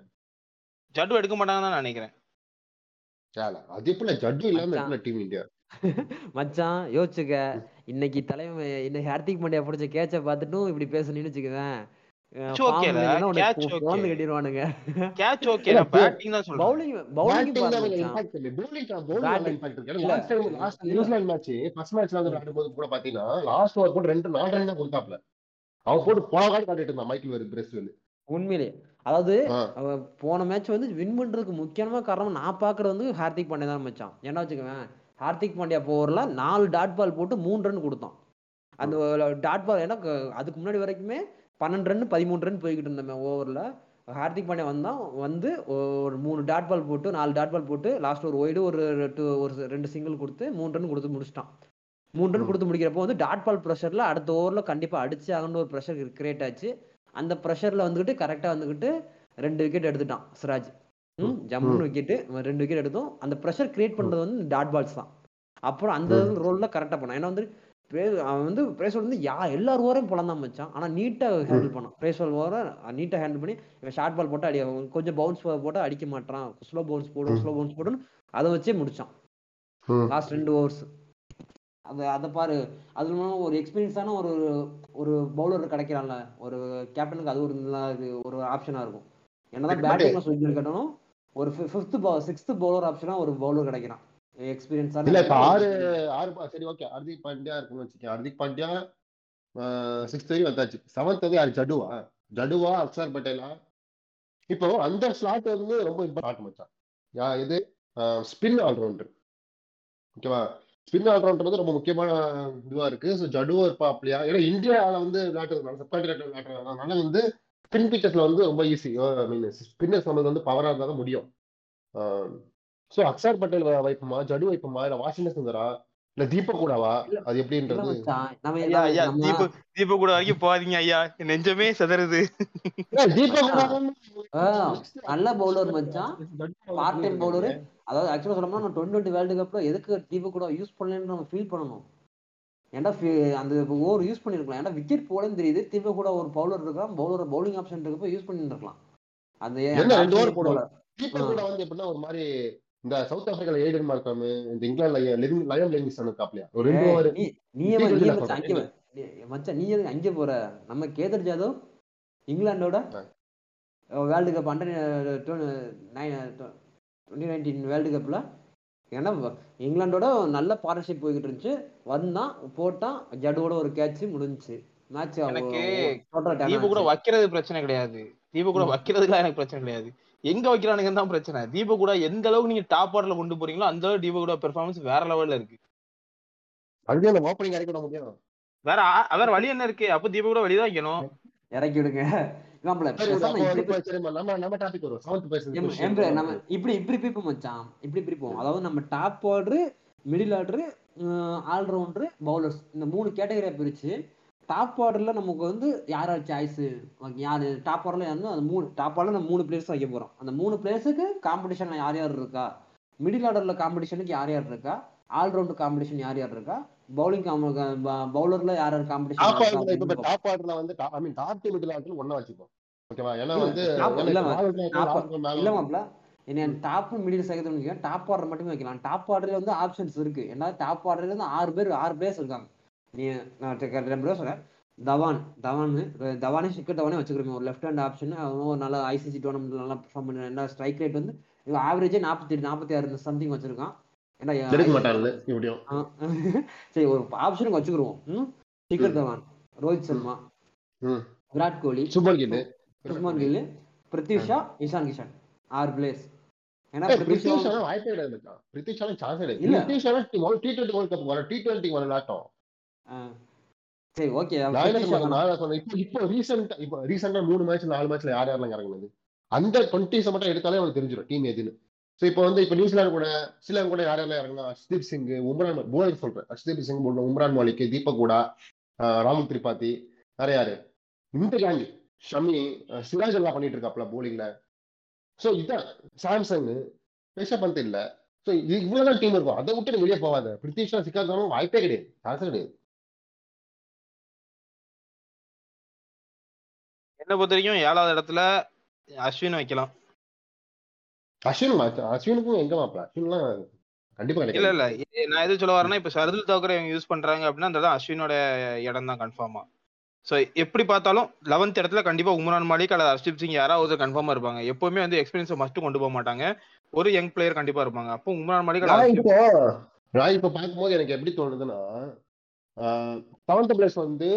Speaker 2: ஜட்டு எடுக்க மாட்டாங்கன்னு தான் நினைக்கிறேன்.
Speaker 1: ஜட்டு இல்லாம டீம் இந்தியா
Speaker 3: மச்சான் யோசிச்சுக்க. இன்னைக்கு தலைமை இன்னைக்கு ஹார்திக் பாண்டியா பிடிச்ச கேட்ச பார்த்துட்டும் இப்படி பேசணும்னு வச்சுக்குவேன் உண்மையிலே. அதாவது போன மேட்ச் வந்து வின் பண்றதுக்கு முக்கியமான காரணம் நான் பாக்குறது வந்து ஹார்திக் பாண்டியா தான் மச்சான். ஏன்னா வச்சுக்கவேன் ஹார்திக் பாண்டியா போவர்ல நாலு டாட் பால் போட்டு மூணு ரன் கொடுத்தான். அந்த டாட் பால் ஏன்னா அதுக்கு முன்னாடி வரைக்குமே பன்னெண்டு ரன் பதிமூணு ரன் போய்கிட்டு இருந்தோம் ஓவர்ல ஹார்திக் பாண்டியா வந்தான் வந்து ஒரு மூணு டாட் பால் போட்டு நாலு டாட் பால் போட்டு லாஸ்ட் ஒரு ஒய்டு ஒரு two ஒரு ரெண்டு சிங்கிள் கொடுத்து மூணு ரன் கொடுத்து முடிச்சிட்டான். மூணு ரன். கொடுத்து முடிக்கிறப்போ வந்து டாட் பால் ப்ரெஷர்ல அடுத்த ஓவர்ல கண்டிப்பா அடிச்சு ஆகணும்னு ஒரு ப்ரெஷர் கிரியேட் ஆச்சு. அந்த ப்ரெஷர்ல வந்துகிட்டு கரெக்டா வந்துகிட்டு ரெண்டு விக்கெட் எடுத்துட்டான் சிராஜ். ஜம்முன்னு விக்கெட் ரெண்டு விக்கெட் எடுத்தோம். அந்த ப்ரெஷர் கிரியேட் பண்றது வந்து டாட் பால்ஸ் தான். அப்புறம் அந்த ரோல்ல கரெக்டா பண்ணான். ஏன்னா வந்து அவன் வந்து பிரேசோல் வந்து யா எல்லார் ஓவரையும் பிளந்தான் மச்சான். ஆனா நீட்டா ஹேண்டில் பண்ணான். பிரேசோல் ஓவரை நீட்டா ஹேண்டில் பண்ணி இவன் ஷார்ட் பால் போட்டு அடி கொஞ்சம் பவுன்ஸ் போட்டு அடிக்க மாட்டான். ஸ்லோ பவுன்ஸ் போடும். ஸ்லோ பவுன்ஸ் போடுன்னு அதை வச்சே முடிச்சான். லாஸ்ட் ரெண்டு ஓவர்ஸ் அது அதை பாரு. அது இல்லாம ஒரு எக்ஸ்பீரியன்ஸான ஒரு ஒரு பவுலர் கிடைக்கிறான்ல ஒரு கேப்டனுக்கு அது ஒரு ஒரு ஆப்ஷனா இருக்கும். என்னதான் பேட்டிங்ல சொல்லி கட்டணும் ஒரு ஃபிஃப்த் சிக்ஸ்த் பவுலர் ஆப்ஷனா ஒரு பவுலர் கிடைக்கிறான். எக்ஸ்பீரியன்ஸான
Speaker 1: இல்ல இப்ப ஆறு ஆறு சரி ஓகே ஹர்திக் பாண்டியா இருக்குன்னு வச்சுக்கேன். ஹர்திக் பாண்டியா சிக்ஸ்த் வரையும் வந்தாச்சு. செவன்த் வந்து யாரு? ஜடுவா. ஜடுவா அக்ஷர் பட்டேலா. இப்போ அந்த ஸ்லாட் வந்து ரொம்ப இம்பார்ட்டன்ட் மச்சான். யா இது ஸ்பின் ஆல்ரவுண்டர் ஓகேவா ஸ்பின் ஆல்ரவுண்டர் வந்து ரொம்ப முக்கியமான இதுவா இருக்கு. ஸோ ஜடுவா இருப்பாப்லையா ஏன்னா இந்தியாவில் வந்து விளையாட்டுறதுனால சப்கான்டினென்டல் விளையாட்டுறதுனால வந்து ஸ்பின் பிச்சர்ஸ்ல வந்து ரொம்ப ஈஸி ஐ மீன் ஸ்பின்னர்ஸ் நம்மளுக்கு வந்து பவரா இருந்தா தான் முடியும். ஸோ அக்ஷர் பட்டேல் வைப்போமா? ஜடு வைப்போமா? இல்ல வாஷிங்டன் சுந்தரா? இல்ல தீபக் கூடவா? அது எப்படின்றது
Speaker 2: தீபக் தீபக் கூட வரைக்கும் போகாதீங்க ஐயா. என் நெஞ்சமே செதறுது.
Speaker 1: தீபக் கூட
Speaker 3: நல்ல பவுலர் மச்சான். பார்ட் டைம் பவுலர் அதாவது ஆக்சுவலா சொல்லணும்னா நம்ம டுவெண்ட்டி டுவெண்ட்டி வேர்ல்டு கப்ல எதுக்கு தீபக் கூட யூஸ் பண்ணலன்னு நம்ம ஃபீல் பண்ணணும். ஏன்டா அந்த ஓவர் யூஸ் பண்ணிருக்கலாம். ஏன்னா விக்கெட் போலன்னு தெரியுது. தீபக் கூட ஒரு பவுலர் இருக்கான் பவுலர் பவுலிங் ஆப்ஷன் இருக்கப்ப யூஸ் பண்ணிருக்கலாம் அந்த
Speaker 1: என்ன ரெண்டு போடுவாங்க? கூட வந்து எப்படின்னா ஒரு மாதிரி இந்த சவுத் ஆப்பிரிக்கால ஏடன் மார்க்கம் இந்த இங்கிலாந்துல லயம் லிவிங்ஸ்டன் இருக்காப்லையா ஒரு ரெண்டு ஓவர்
Speaker 3: நீ நீ ஏன் நீ
Speaker 1: T20
Speaker 3: ஏன்
Speaker 1: சொல்றேன்.
Speaker 3: அங்கே நீ- மச்சான் நீ எதுக்கு அங்கே போற? நம்ம Kedar Jadhav இங்கிலாந்தோட world cup under twenty nineteen world கப்ல? ஏன்னா இங்கிலாந்தோட நல்ல பார்ட்னர்ஷிப் போய்கிட்டு இருந்துச்சு வந்தான் போட்டான் ஜடுவோட ஒரு கேட்ச் முடிஞ்சுச்சு மேட்ச்
Speaker 2: தீபு கூட வைக்கிறது பிரச்சனை கிடையாது. தீபு கூட வைக்கிறதுலாம் எனக்கு பிரச்சனை கிடையாது. எங்க வைக்கிறானுங்க தான் பிரச்சனை. தீபு கூட எந்த அளவுக்கு நீங்க டாப் ஆர்டர்ல கொண்டு போறீங்களோ அந்த அளவுக்கு தீபு கூட பெர்ஃபார்மன்ஸ் வேற லெவல்ல இருக்கு. வேற வேற வழி என்ன இருக்கு? அப்ப தீபு கூட வெளியதான் வைக்கணும்.
Speaker 3: இறக்கி விடுங்க. இப்படி
Speaker 1: நம்ம
Speaker 3: இப்படி இப்படி பிரிப்போம் மச்சான். இப்படி பிரிப்போம். அதாவது நம்ம top order middle order allrounder bowlers இந்த மூணு கேட்டகரியா பிரிச்சு டாப் ஆர்டர்ல நமக்கு வந்து யார் யார் சாய்ஸ் யாரு டாப் ஆர்டர்ல வந்து அந்த மூணு டாப் ஆர்டர்ல நம்ம மூணு பிளேயர்ஸ் வைக்க போறோம். அந்த மூணு பிளேயர்ஸுக்கு காம்படிஷன்ல யார் யார் இருக்கா? மிடில் ஆர்டர்ல காம்படிஷனுக்கு யார் யார் இருக்கா? ஆல்ரவுண்டர் காம்படிஷன் யார் யார் இருக்கா? பவுலிங் பவுலர்ல யார் யார்
Speaker 1: ஆர்டர்ல இப்ப
Speaker 3: காம்படிஷன்
Speaker 1: டாப் ஆர்டர்ல வந்து I mean top team middle order ஒண்ணா வச்சுப்போம். ஓகேவா ஏன்னா வந்து
Speaker 3: இல்ல, மாப்ள என்ன டாப் மிடில் சேர்க்கறது டாப் ஆர்டர் மட்டுமே வைக்கலாம். டாப் ஆர்டர்ல வந்து ஆப்ஷன்ஸ் இருக்கு. ஏன்னா டாப் ஆர்டர்ல இருந்து ஆறு பேர் ஆறு பிளேயர்ஸ் இருக்காங்க. நீ நான் ரெண்டு பேர் சொல்றேன். தவான் தவான் தவானே சிக்கர் தவானே வச்சுக்கிறோம். ஒரு லெஃப்ட் ஹேண்ட் ஆப்ஷன் அவன் ஒரு நல்ல ஐசிசி டோர்னமெண்ட் நல்லா பெர்ஃபார்ம் பண்ண என்ன ஸ்ட்ரைக் ரேட் வந்து ஆவரேஜே நாற்பத்தி நாற்பத்தி ஆறு சம்திங் வச்சிருக்கான். ஏன்னா
Speaker 1: எடுக்க
Speaker 3: சரி ஒரு ஆப்ஷனுக்கு வச்சுக்கிருவோம்? சிக்கர் தவான் ரோஹித் சர்மா. விராட் கோலி
Speaker 1: சுபர் கில்
Speaker 3: சுஷ்மான் கில் பிருத்திவ் ஷா இஷான் கிஷன் ஆறு பிளேயர்ஸ் ஏன்னா பிருத்திவ்
Speaker 1: பிரிட்டிஷ்
Speaker 3: ஷா
Speaker 1: ஆனா வாய்ப்பே கிடையாது ஆனா சான்ஸ் கிடையாது.
Speaker 3: இல்ல.
Speaker 1: டி டுவெண்ட்டி வேர்ல்ட் கப் வர டி டுவெண்ட்டி வர நாட்டம்
Speaker 3: ஆ. சரி ஓகே
Speaker 1: இப்போ இப்போ ரீசெண்ட் இப்போ ரீசெண்டா மூணு மேட்ச் நாலு மேட்ச்ல யார் யாரெல்லாம் இறங்குனது? அந்த டுவெண்ட்டிஸ் மட்டும் எடுத்தாலே அவனுக்கு தெரிஞ்சிடும் டீம் எதுன்னு ஸோ இப்போ வந்து இப்போ நியூசிலாந்து கூட ஸ்ரீலங்கா கூட யார் யாரெல்லாம் இறங்கினா ஹர்ஷ்தீப் சிங் உம்ரான் போலர் சொல்றேன். ஹர்ஷ்தீப் சிங் போடணும் உம்ரான் மாலிக் தீபக் கூடா ராகுல் திரிபாதி வேற யாரு? இந்த கேங் ஷமி சிராஜ் எல்லாம் பண்ணிட்டு இருக்காப்ல போலிங்ல ஸோ இதான் சாம்சங் பேச பந்த் இல்ல. ஸோ இது இவ்வளவுதான் டீம் இருக்கும். அதை விட்டு நீ வெளியே போவாத பிரித்திஷா சிக்காதாலும் வாய்ப்பே கிடையாது. சான்ஸ் கிடையாது.
Speaker 2: என்ன பொறுத்த வரைக்கும் ஏழாவது இடத்துல அஸ்வின் வைக்கலாம்.
Speaker 1: அஸ்வின் அஸ்வினுக்கும் எங்க மாப்பிள? அஸ்வின்லாம் கண்டிப்பா
Speaker 2: இல்ல இல்ல. நான் எது சொல்ல வரேன்னா இப்ப சர்துல் தாக்கரை இவங்க யூஸ் பண்றாங்க அப்படின்னா அந்த அஸ்வினோட இடம் தான் கன்ஃபார்மா சோ எப்படி பார்த்தாலும் லெவன்த் இடத்துல கண்டிப்பா உம்ரான் மாலிக் அல்லது ஹர்ஷ்தீப் சிங் யாராவது கன்ஃபார்மா இருப்பாங்க. எப்பவுமே வந்து எக்ஸ்பீரியன்ஸை மஸ்ட் கொண்டு போக மாட்டாங்க. ஒரு யங் பிளேயர் கண்டிப்பா இருப்பாங்க. அப்போ உம்ரான் மாலிக்
Speaker 1: இப்போ நான் இப்போ பார்க்கும்போது எனக்கு எப்படி தோணுதுன்னா செவன்த் பிளேஸ் வந்து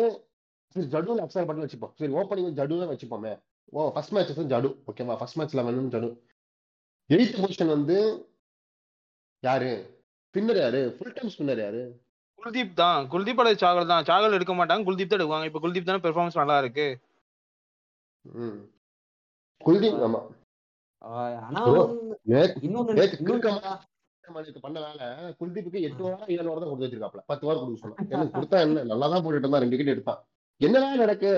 Speaker 1: சரி ஜடுவில் அக்ஷர் பட்டன் வச்சுப்போம். சரி ஓப்பனிங் ஜடு தான் வச்சுப்போமே. ஓ ஃபர்ஸ்ட் மேட்ச் வந்து ஜடு. ஓகேவா first match eleven Jaddu. Eighth position வந்து யாரு? ஸ்பின்னர் யாரு? ஃபுல் டைம் ஸ்பின்னர் யாரு?
Speaker 2: குல்தீப் தான். குல்தீப் அல்லது சாகல் தான். சாகல் எடுக்க மாட்டாங்க. குல்தீப் தான் எடுக்குவாங்க. இப்ப குல்தீப் தானே பெர்ஃபார்மன்ஸ் நல்லா இருக்கு.
Speaker 1: ம். குல்தீப் ஆமா. பண்ண வேலை குல்தீப்புக்கு எட்டு வாரம் ஏழு வாரம் தான் கொடுத்து வச்சிருக்காப்ல. பத்து வாரம் கொடுக்க எனக்கு கொடுத்தா என்ன? நல்லா தான் போட்டுட்டு இருந்தான். ரெண்டு விக்கெட் எடுத்தான். என்னதான் நடக்கு?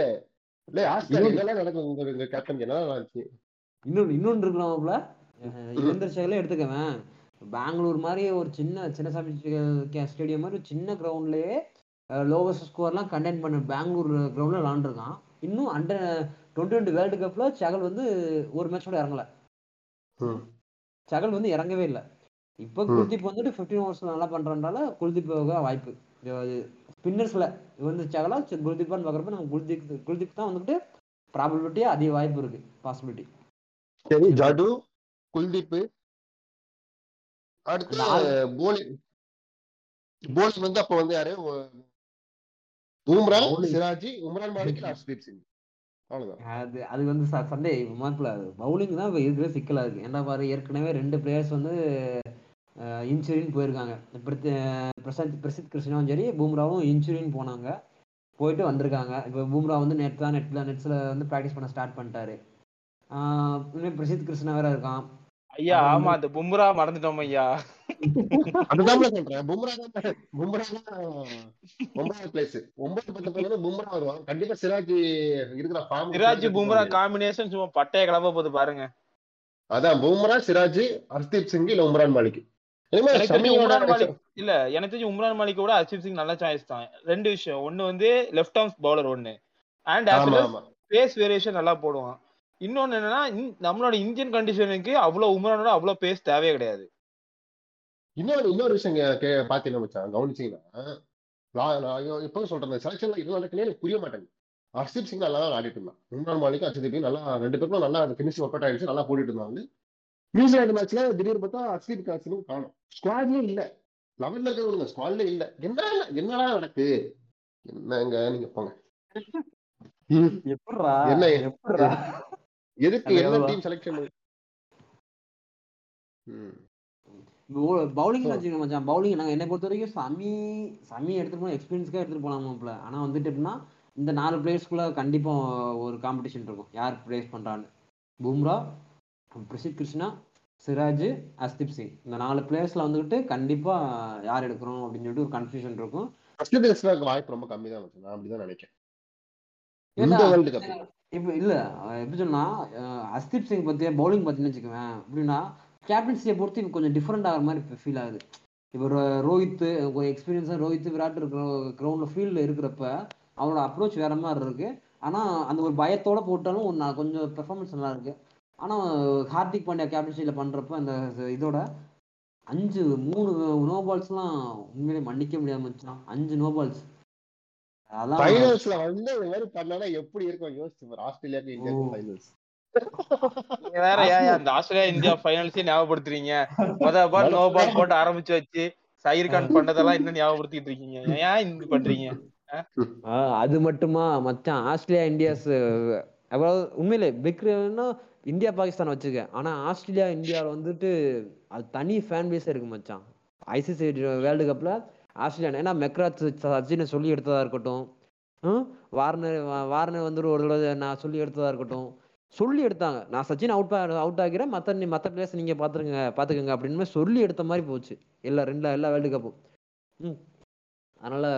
Speaker 1: இல்ல ஆஸ்திரேலியா நடக்கும் உங்க உங்க கேப்டன் என்னதான் நடந்துச்சு?
Speaker 3: இன்னொன்னு இன்னொன்னு இருக்கலாம்ல? யுவந்தர் சேகலே எடுத்துக்கவேன் பெங்களூர் மாதிரி ஒரு சின்ன சின்னசாமி ஸ்டேடியம் மாதிரி ஒரு சின்ன கிரவுண்ட்லயே லோவஸ்ட் ஸ்கோர்லாம் கண்டெயின் பண்ண பெங்களூர் கிரவுண்ட்ல விளாண்டுருக்கான். இன்னும் அண்டர் டுவெண்ட்டி டுவெண்ட்டி வேர்ல்டு கப்ல சகல் வந்து ஒரு மேட்ச் கூட இறங்கல. சகல் வந்து இறங்கவே இல்லை. இப்போ. குல்தீப் வந்துட்டு ஃபிஃப்டீன் ஓவர்ஸ் நல்லா பண்றதுனால குல்தீப் வாய்ப்பு. ஸ்பின்னர்ஸ்ல வந்து சகலா குல்தீப்பான்னு பார்க்குறப்ப நம்ம குல்தீப் குல்தீப் தான் வந்துட்டு ப்ராபபிலிட்டியா அதிக வாய்ப்பு இருக்கு பாசிபிலிட்டி
Speaker 1: சரி ஜடு குல்தீப் அடுத்து. போலிங் போலிங் வந்து அப்ப வந்து யாரு
Speaker 3: Bowling.
Speaker 1: சிராஜி உம்ரான் மாலிக் ஹர்ஷ்தீப் சிங்
Speaker 3: அது அது வந்து சண்டே மார்க்ல பவுலிங் தான் இப்போ இருக்கிற சிக்கலா இருக்கு ஏன்னா பாரு ஏற்கனவே ரெண்டு பிளேயர்ஸ் வந்து இன்சூரின்னு போயிருக்காங்க பிரசாந்த் பிரசித் கிருஷ்ணாவும் சரி பூம்ராவும் இன்சூரின்னு போனாங்க போயிட்டு வந்திருக்காங்க இப்போ பூம்ரா வந்து நேற்று தான் நெட்ல நெட்ஸ்ல வந்து ப்ராக்டிஸ் பண்ண ஸ்டார்ட் பண்ணிட்டாரு பிரசித் கிருஷ்ணா வேற இருக்கான்
Speaker 2: ஐயா ஆமா அந்த பும்ரா மறந்துட்டோம் ஐயா.
Speaker 1: அதுதான் சொல்றேன். பும்ரா தான் பும்ரா தான் ஒன்பதாவது பிளேஸ் ஒன்பது பத்து பேர் பும்ரா வருவான். கண்டிப்பா சிராஜ் இருக்கிற ஃபார்ம்
Speaker 2: சிராஜ் பும்ரா காம்பினேஷன் சும்மா பட்டைய கிளம்ப போகுது பாருங்க.
Speaker 1: அதான் பும்ரா சிராஜ் ஹர்ஷ்தீப் சிங் இல்ல உம்ரான் மாலிக்.
Speaker 2: இல்ல எனக்கு தெரிஞ்சு உம்ரான் மாலிக் கூட ஹர்ஷிப் சிங் நல்ல சாய்ஸ் தான். ரெண்டு விஷயம். ஒன்னு வந்து லெஃப்ட் ஆர்ம்ஸ் பவுலர் ஒன்னு அண்ட் பேஸ் வேரியேஷன் நல்லா போடுவான். இன்னொன்னு என்னன்னா நம்மளோட இந்தியன் கண்டிஷனுக்கு அவ்வளவு உம்ரானோட அவ்வளவு பேஸ் தேவையே கிடையாது.
Speaker 1: இன்னொரு இன்னொரு விஷயம் பாத்தீங்கன்னா மச்சான் கவனிச்சீங்கன்னா எப்பவும் சொல்றேன் செலக்ஷன்ல இது நடக்கலே எனக்கு புரிய மாட்டேங்குது. ஹர்ஷிப் சிங் நல்லா தான் ஆடிட்டு இருந்தான். இம்ரான் மாலிக் ஹர்ஷிப் சிங் நல்லா ரெண்டு பேருக்கும் நல்லா ஃபினிஷ் ஒர்க் அவுட் ஆயிடுச்சு நல்லா போட்டுட்டு இருந்தாங்க. நியூசிலாந்து மேட்ச்ல திடீர்னு பார்த்தா ஹர்ஷிப் ஹர்ஷிப் காணும். ஸ்குவாட்லயே இல்ல. லெவல்ல இருக்கிறவங்க ஸ்குவாட்ல இல்ல என்ன என்னடா நடக்கு? என்னங்க நீங்க போங்க. என்ன? எதுக்கு? என்ன? டீம் செலக்ஷன்
Speaker 3: பவுலிங் வச்சுக்கோங்க மச்சான். பவுலிங் நாங்க என்னை பொறுத்த வரைக்கும் சமி சமி எடுத்துட்டு போனா எக்ஸ்பீரியன்ஸ்க்காக எடுத்துட்டு போலாமாப்ல ஆனா வந்துட்டு எப்படின்னா இந்த நாலு பிளேயர்ஸ்குள்ள கண்டிப்பா ஒரு காம்படிஷன் இருக்கும். யார் பிளேஸ் பண்றான்னு. பும்ரா பிரசித் கிருஷ்ணா சிராஜ் அஸ்தீப் சிங். இந்த நாலு பிளேயர்ஸ்ல வந்துகிட்டு கண்டிப்பா யார் எடுக்கிறோம் அப்படின்னு சொல்லிட்டு ஒரு கன்ஃபியூஷன் இருக்கும்.
Speaker 1: வாய்ப்பு ரொம்ப கம்மி தான் நான் அப்படிதான் நினைக்கிறேன்.
Speaker 3: இப்போ இல்லை எப்படி சொன்னா அஸ்தீப் சிங் பற்றிய பவுலிங் பார்த்தீங்கன்னு வச்சுக்கோங்க. அப்படின்னா கேப்டன்சியை பொறுத்து இப்போ கொஞ்சம் டிஃப்ரெண்ட் ஆகிற மாதிரி ஃபீல் ஆகுது. இப்போ ரோ- ரோஹித் கொஞ்சம் எக்ஸ்பீரியன்ஸாக ரோஹித் விராட் இருக்கிற கிரவுண்டில் ஃபீல்டில் இருக்கிறப்ப அவனோட அப்ரோச் வேற மாதிரி இருக்கு. ஆனால் அந்த ஒரு பயத்தோட போட்டாலும் ஒன்று கொஞ்சம் பெர்ஃபார்மன்ஸ் நல்லா இருக்கு. ஆனால் ஹார்திக் பாண்டியா கேப்டன்சியில் பண்ணுறப்ப அந்த இதோட அஞ்சு மூணு நோ பால்ஸ்லாம் உண்மையிலே மன்னிக்க முடியாம மச்சான் அஞ்சு நோ பால்ஸ்
Speaker 1: ஃபைனல்ஸ்ல வந்து இந்த மாதிரி பண்ணா எப்படி இருக்கும் யோசிச்சு பாரு. ஆஸ்திரேலியாக்கு இந்தியாவுக்கு
Speaker 3: ஓ.
Speaker 1: ஃபைனல்ஸ்
Speaker 2: நீங்க வேற ஏன் அந்த ஆஸ்திரேலியா இந்தியா ஃபைனல்ஸே ஞாபகப்படுத்துறீங்க? முத பால் நோ பால் போட்டு ஆரம்பிச்சு வச்சு சயிர் கான் பண்ணதெல்லாம் இன்னும் ஞாபகப்படுத்திட்டு இருக்கீங்க. ஏன் இந்த பண்றீங்க?
Speaker 3: அது மட்டுமா? மச்சான் ஆஸ்திரேலியா இந்தியாஸ் அதாவது உண்மையிலே பிக்னா இந்தியா பாகிஸ்தான் வச்சுக்க. ஆனா ஆஸ்திரேலியா இந்தியாவில் வந்துட்டு அது தனி ஃபேன் பேஸே இருக்கு மச்சான். ஐசிசி வேர்ல்டு கப்ல ஆஸ்திரேலியா ஏன்னா மெக்ராத் சச்சினை சொல்லி எடுத்ததாக இருக்கட்டும். வார்னர் வார்னர் வந்துட்டு ஒரு தடவை நான் சொல்லி எடுத்ததாக இருக்கட்டும். சொல்லி எடுத்தாங்க. நான் சச்சின் அவுட் அவுட் ஆகிறேன் மற்ற மற்ற பிளேஸ் நீங்கள் பார்த்துருங்க பார்த்துக்கோங்க அப்படின்னு சொல்லி எடுத்த மாதிரி போச்சு. எல்லா ரெண்டு எல்லா வேர்ல்டு கப்பும் ம். அதனால்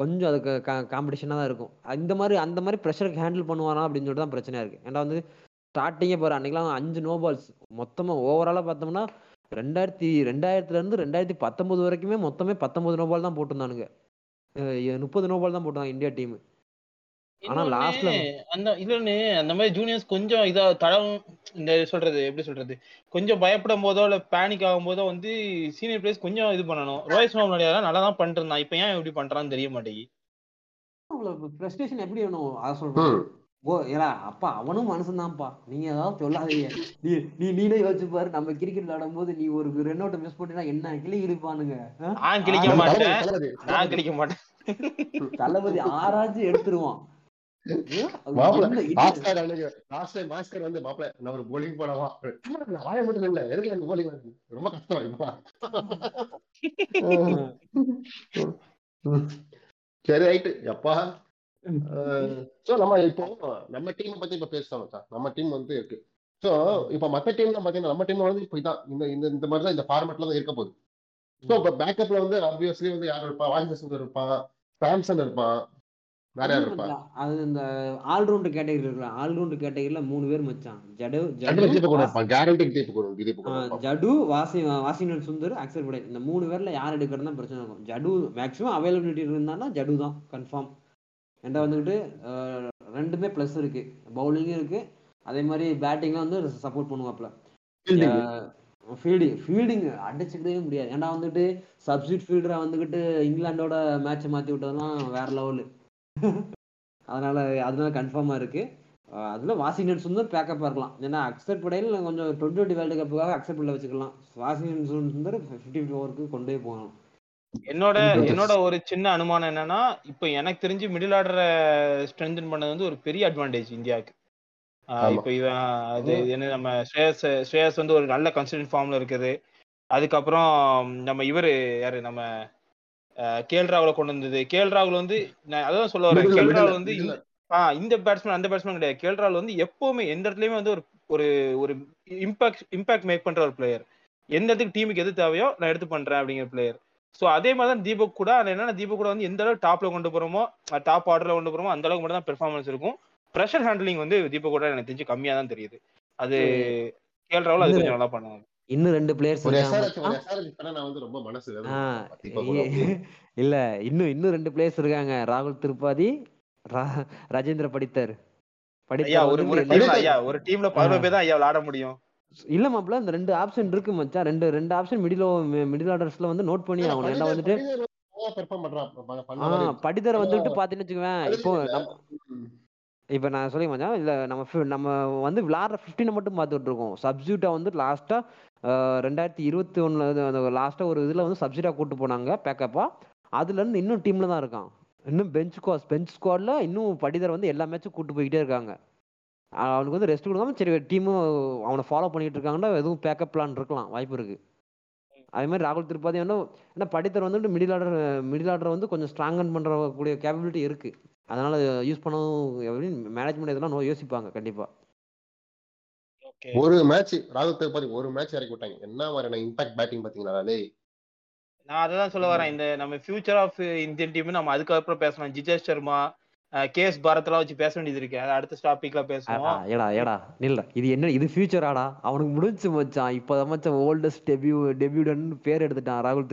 Speaker 3: கொஞ்சம் அதுக்கு கா காம்படிஷனாக தான் இருக்கும். இந்த மாதிரி அந்த மாதிரி ப்ரெஷருக்கு ஹேண்டில் பண்ணுவானா அப்படின்னு சொல்லிட்டு தான் பிரச்சனையாக இருக்குது ஏன்னா வந்து ஸ்டார்டிங்கே போகிற அன்றைக்கெலாம் அஞ்சு நோ பால்ஸ் மொத்தமாக ஓவராலாக பார்த்தோம்னா ரெண்டாயிரத்தி ரெண்டாயிரத்துல இருந்து ரெண்டாயிரத்தி பத்தொன்பது வரைக்குமே மொத்தமே பத்தொன்பது நோ பால் தான் போட்டிருந்தானுங்க. முப்பது நோ பால் தான் போட்டாங்க இந்தியா டீம் ஆனா லாஸ்ட்ல
Speaker 2: அந்த இல்லன்னு அந்த மாதிரி ஜூனியர்ஸ் கொஞ்சம் இதா தடம் இந்த சொல்றது எப்படி சொல்றது? கொஞ்சம் பயப்படும் போதோ இல்ல பேனிக் ஆகும் போதோ வந்து சீனியர் பிளேயர்ஸ் கொஞ்சம் இது பண்ணணும். ரோஹித் சர்மா நல்லா தான் பண்ணிட்டு இருந்தான். இப்ப ஏன் இப்படி பண்றான்னு தெரிய மாட்டேங்குது.
Speaker 3: எப்படி வேணும்? அதை சொல்றேன். ஓ ஏடா அப்பா அவனும் மனுஷன்தான்ப்பா. நீங்க ஏதாவது சொல்லாதீங்க. நீ நீ நீனே யோசிச்சு பாரு. நம்ம கிரிக்கெட் விளையாடும் போது நீ ஒரு ரன் அவுட் மிஸ் பண்ணினா என்ன கிளி இழுப்பானுங்க ஆ?
Speaker 2: நான் கிழிக்க மாட்டேன்.
Speaker 1: தளபதி,
Speaker 2: நான் கிழிக்க மாட்டேன்.
Speaker 3: தளபதி ஆராய்ச்சி எடுத்துருவான்?
Speaker 1: மாஸ்டர் வந்து நான் ஒரு bowling போடவா வாய மட்டும் இல்ல எதுக்கு எனக்கு வருது? ரொம்ப கஷ்டம் சரி ரைட்டு எப்பா? சோ நம்ம இப்போ நம்ம டீம் பத்தி இப்ப பேசலாம் மச்சான். நம்ம டீம் வந்து இருக்கு. சோ இப்ப மத்த டீம்ல பாத்தீங்கன்னா நம்ம டீம்ல வந்து இப்ப இதான் இந்த இந்த இந்த மாதிரி தான் இந்த ஃபார்மேட்ல தான் இருக்க போகுது. சோ இப்ப பேக்கப்ல வந்து ஆப்வியஸ்லி வந்து யார் இருப்பா? வாஷிங்டன் இருப்பான் சாம்சன் இருப்பான் வேற யார் இருப்பா?
Speaker 3: மச்சான், அது இந்த ஆல்ரவுண்ட் கேட்டகரி இருக்குல்ல ஆல்ரவுண்ட் கேட்டகரியில மூணு பேர் மச்சான். ஜடு ஜடு
Speaker 1: தீபக் கூட இருப்பான். கேரண்டி தீபக் கூட தீபக் கூட
Speaker 3: ஆ,
Speaker 1: இருப்பான்.
Speaker 3: ஜடு வாசி வாஷிங்டன் சுந்தர் அக்சர் படேல் இந்த மூணு பேர்ல யார் எடுக்கிறது தான் பிரச்சனை இருக்கும். ஜடு மேக்ஸிமம் அவைலபிலிட்டி இருந்தான்னா ஜடு தான் கன்ஃபார்ம் என்கிட்ட வந்துக்கிட்டு ரெண்டுமே ப்ளஸ் இருக்கு. பவுலிங்கும் இருக்கு. அதே மாதிரி பேட்டிங்லாம் வந்து சப்போர்ட் பண்ணுவாப்ல
Speaker 1: Fielding.
Speaker 3: ஃபீல்டிங் ஃபீல்டிங் அடிச்சுக்கிட்டே முடியாது. ஏன்டா வந்துட்டு சப்ஸ்டியூட் ஃபீல்டரா வந்துக்கிட்டு இங்கிலாண்டோட மேட்சை மாத்தி விட்டதெல்லாம் வேற லெவலு அதனால அதனால கன்ஃபார்மா இருக்கு. அதுல வாஷிங்டன் சுந்தர் பேக்கப் இருக்கலாம். ஏன்னா அக்செப்ட் படையில் கொஞ்சம் டுவெண்ட்டி டுவெண்ட்டி வேர்ல்டு கப்புக்காக அக்செப்ட் பண்ண வச்சுக்கலாம். வாஷிங்டன் சுந்தர் ஃபிஃப்டி ஓவருக்கு கொண்டே போகணும்.
Speaker 2: என்னோட. என்னோட ஒரு சின்ன அனுமானம் என்னன்னா இப்ப எனக்கு தெரிஞ்சு மிடில் ஆர்டரை ஸ்ட்ரென்தன் பண்ணது வந்து ஒரு பெரிய அட்வான்டேஜ் இந்தியாவுக்கு. இப்ப இவன் அது என்ன நம்ம ஸ்ரேயஸ் ஸ்ரேயஸ் வந்து ஒரு நல்ல கன்சிடன்ட் ஃபார்ம்ல இருக்குது. அதுக்கப்புறம் நம்ம இவரு யாரு நம்ம கேஎல் ராகுல கொண்டு வந்தது. கேஎல் ராகுல் வந்து நான் அதான் சொல்ல வரேன். கேஎல்
Speaker 1: middle,
Speaker 2: ராகுல் வந்து ஆஹ் இந்த பேட்ஸ்மேன் அந்த பேட்ஸ்மேன் கிடையாது. கேஎல் ராகுல் வந்து எப்பவுமே எந்த இடத்துலயுமே வந்து ஒரு ஒரு ஒரு இம்பாக்ட் இம்பாக்ட் மேக் பண்ற ஒரு பிளேயர் எந்த இடத்துக்கு டீமுக்கு எது தேவையோ நான் எடுத்து பண்றேன் அப்படிங்கிற பிளேயர் ஸோ அதே மாதிரி தான் தீபக் கூட என்னன்னா தீபக் கூட வந்து எந்த அளவுக்கு டாப்ல கொண்டு போறோமோ டாப் ஆர்டர்ல கொண்டு போறோமோ அந்த அளவுக்கு மட்டும் தான் பெர்ஃபார்மன்ஸ் இருக்கும். ப்ரெஷர் ஹேண்ட்லிங் வந்து தீபக் கூட எனக்கு தெரிஞ்சு கம்மியா தான் தெரியுது. அது கேஎல் ராகுல் அது கொஞ்சம் நல்லா பண்ணுவாங்க.
Speaker 3: இன்னும் ரெண்டு பிளேயர்ஸ் இல்ல இன்னும் இன்னும் ரெண்டு பிளேயர்ஸ் இருக்காங்க. ராகுல் திருப்பாதி ரா- ராஜேந்திர படித்தர்.
Speaker 2: ஐயா
Speaker 3: படித்தர்
Speaker 2: ஒரு
Speaker 1: படித்தர்.
Speaker 2: ஐயா ஒரு டீம்ல பதினோரு பேர் தான் ஐயா விளையாட முடியும்.
Speaker 3: இல்ல மாப்ள இந்த ரெண்டு ஆப்ஷன் இருக்கு மச்சான் ரெண்டு ரெண்டு ஆப்ஷன் மிடில் மிடில் ஆர்டர்ஸ்ல வந்து நோட் பண்ணி ஆகணும். ஏன்னா வந்துட்டு. படிதர் வந்துட்டு பாத்தீங்கன்னு வச்சுக்கோவேன்
Speaker 1: அது
Speaker 3: இப்போ. இப்போ நான் சொல்லி மச்சான் இல்ல நம்ம நம்ம வந்து விளாடுற ஃபிஃப்டீனை மட்டும் பார்த்துட்டு இருக்கோம். சப்ஸ்டியூட்டா வந்து லாஸ்டா ரெண்டாயிரத்தி இருபத்தி ஒண்ணுல அந்த லாஸ்டா ஒரு இதுல வந்து சப்ஸ்டியூட்டா கூட்டு போனாங்க பேக்கப்பா அதுல இருந்து இன்னும் டீம்ல தான் இருக்கான். இன்னும் பெஞ்ச் ஸ்குவாட் பெஞ்ச் ஸ்குவாட்ல இன்னும் படிதர் வந்து எல்லா மேட்சும் கூட்டு போய்கிட்டே இருக்காங்க. அவனுக்கு வந்து ரெஸ்ட் கொடுக்காம சரி டீமும் அவனை ஃபாலோ பண்ணிட்டு இருக்காங்கன்னா எதுவும் பேக்கப் பிளான் இருக்கலாம் வாய்ப்பு இருக்கு. அதே மாதிரி ராகுல் திரிபாதி வந்து ஏன்னா படித்தர் வந்துட்டு மிடில் ஆர்டர் மிடில் ஆர்டர் வந்து கொஞ்சம் ஸ்ட்ராங்கன் பண்ற கூடிய கேப்பபிலிட்டி இருக்கு. அதனால யூஸ் பண்ணவும் மேனேஜ்மெண்ட் இதெல்லாம் நோ யோசிப்பாங்க கண்டிப்பா.
Speaker 1: ஒரு மேட்ச் ராகுல் திரிபாதி ஒரு மேட்ச் இறக்கி விட்டாங்க. என்ன மாதிரியான இம்பாக்ட் பேட்டிங் பாத்தீங்களா
Speaker 2: நான் அததான் சொல்ல வரேன். இந்த நம்ம ஃபியூச்சர் ஆஃப் இந்தியன் டீம் நம்ம அதுக்கப்புறம் பேசலாம். ஜிஜேஷ் சர்மா கேஎஸ் பாரத்லாம் வச்சு பேச வேண்டியது இருக்கு. அது அடுத்த டாபிக்ல பேசுவோம்.
Speaker 3: ஏடா ஏடா நில்ல இது என்ன இது ஃபியூச்சராடா அவனுக்கு முடிஞ்சு மச்சான். இப்போ மச்சான் ஓல்டஸ்ட் டெபியூ டெபியூடன் பேர் எடுத்துட்டான் ராகுல்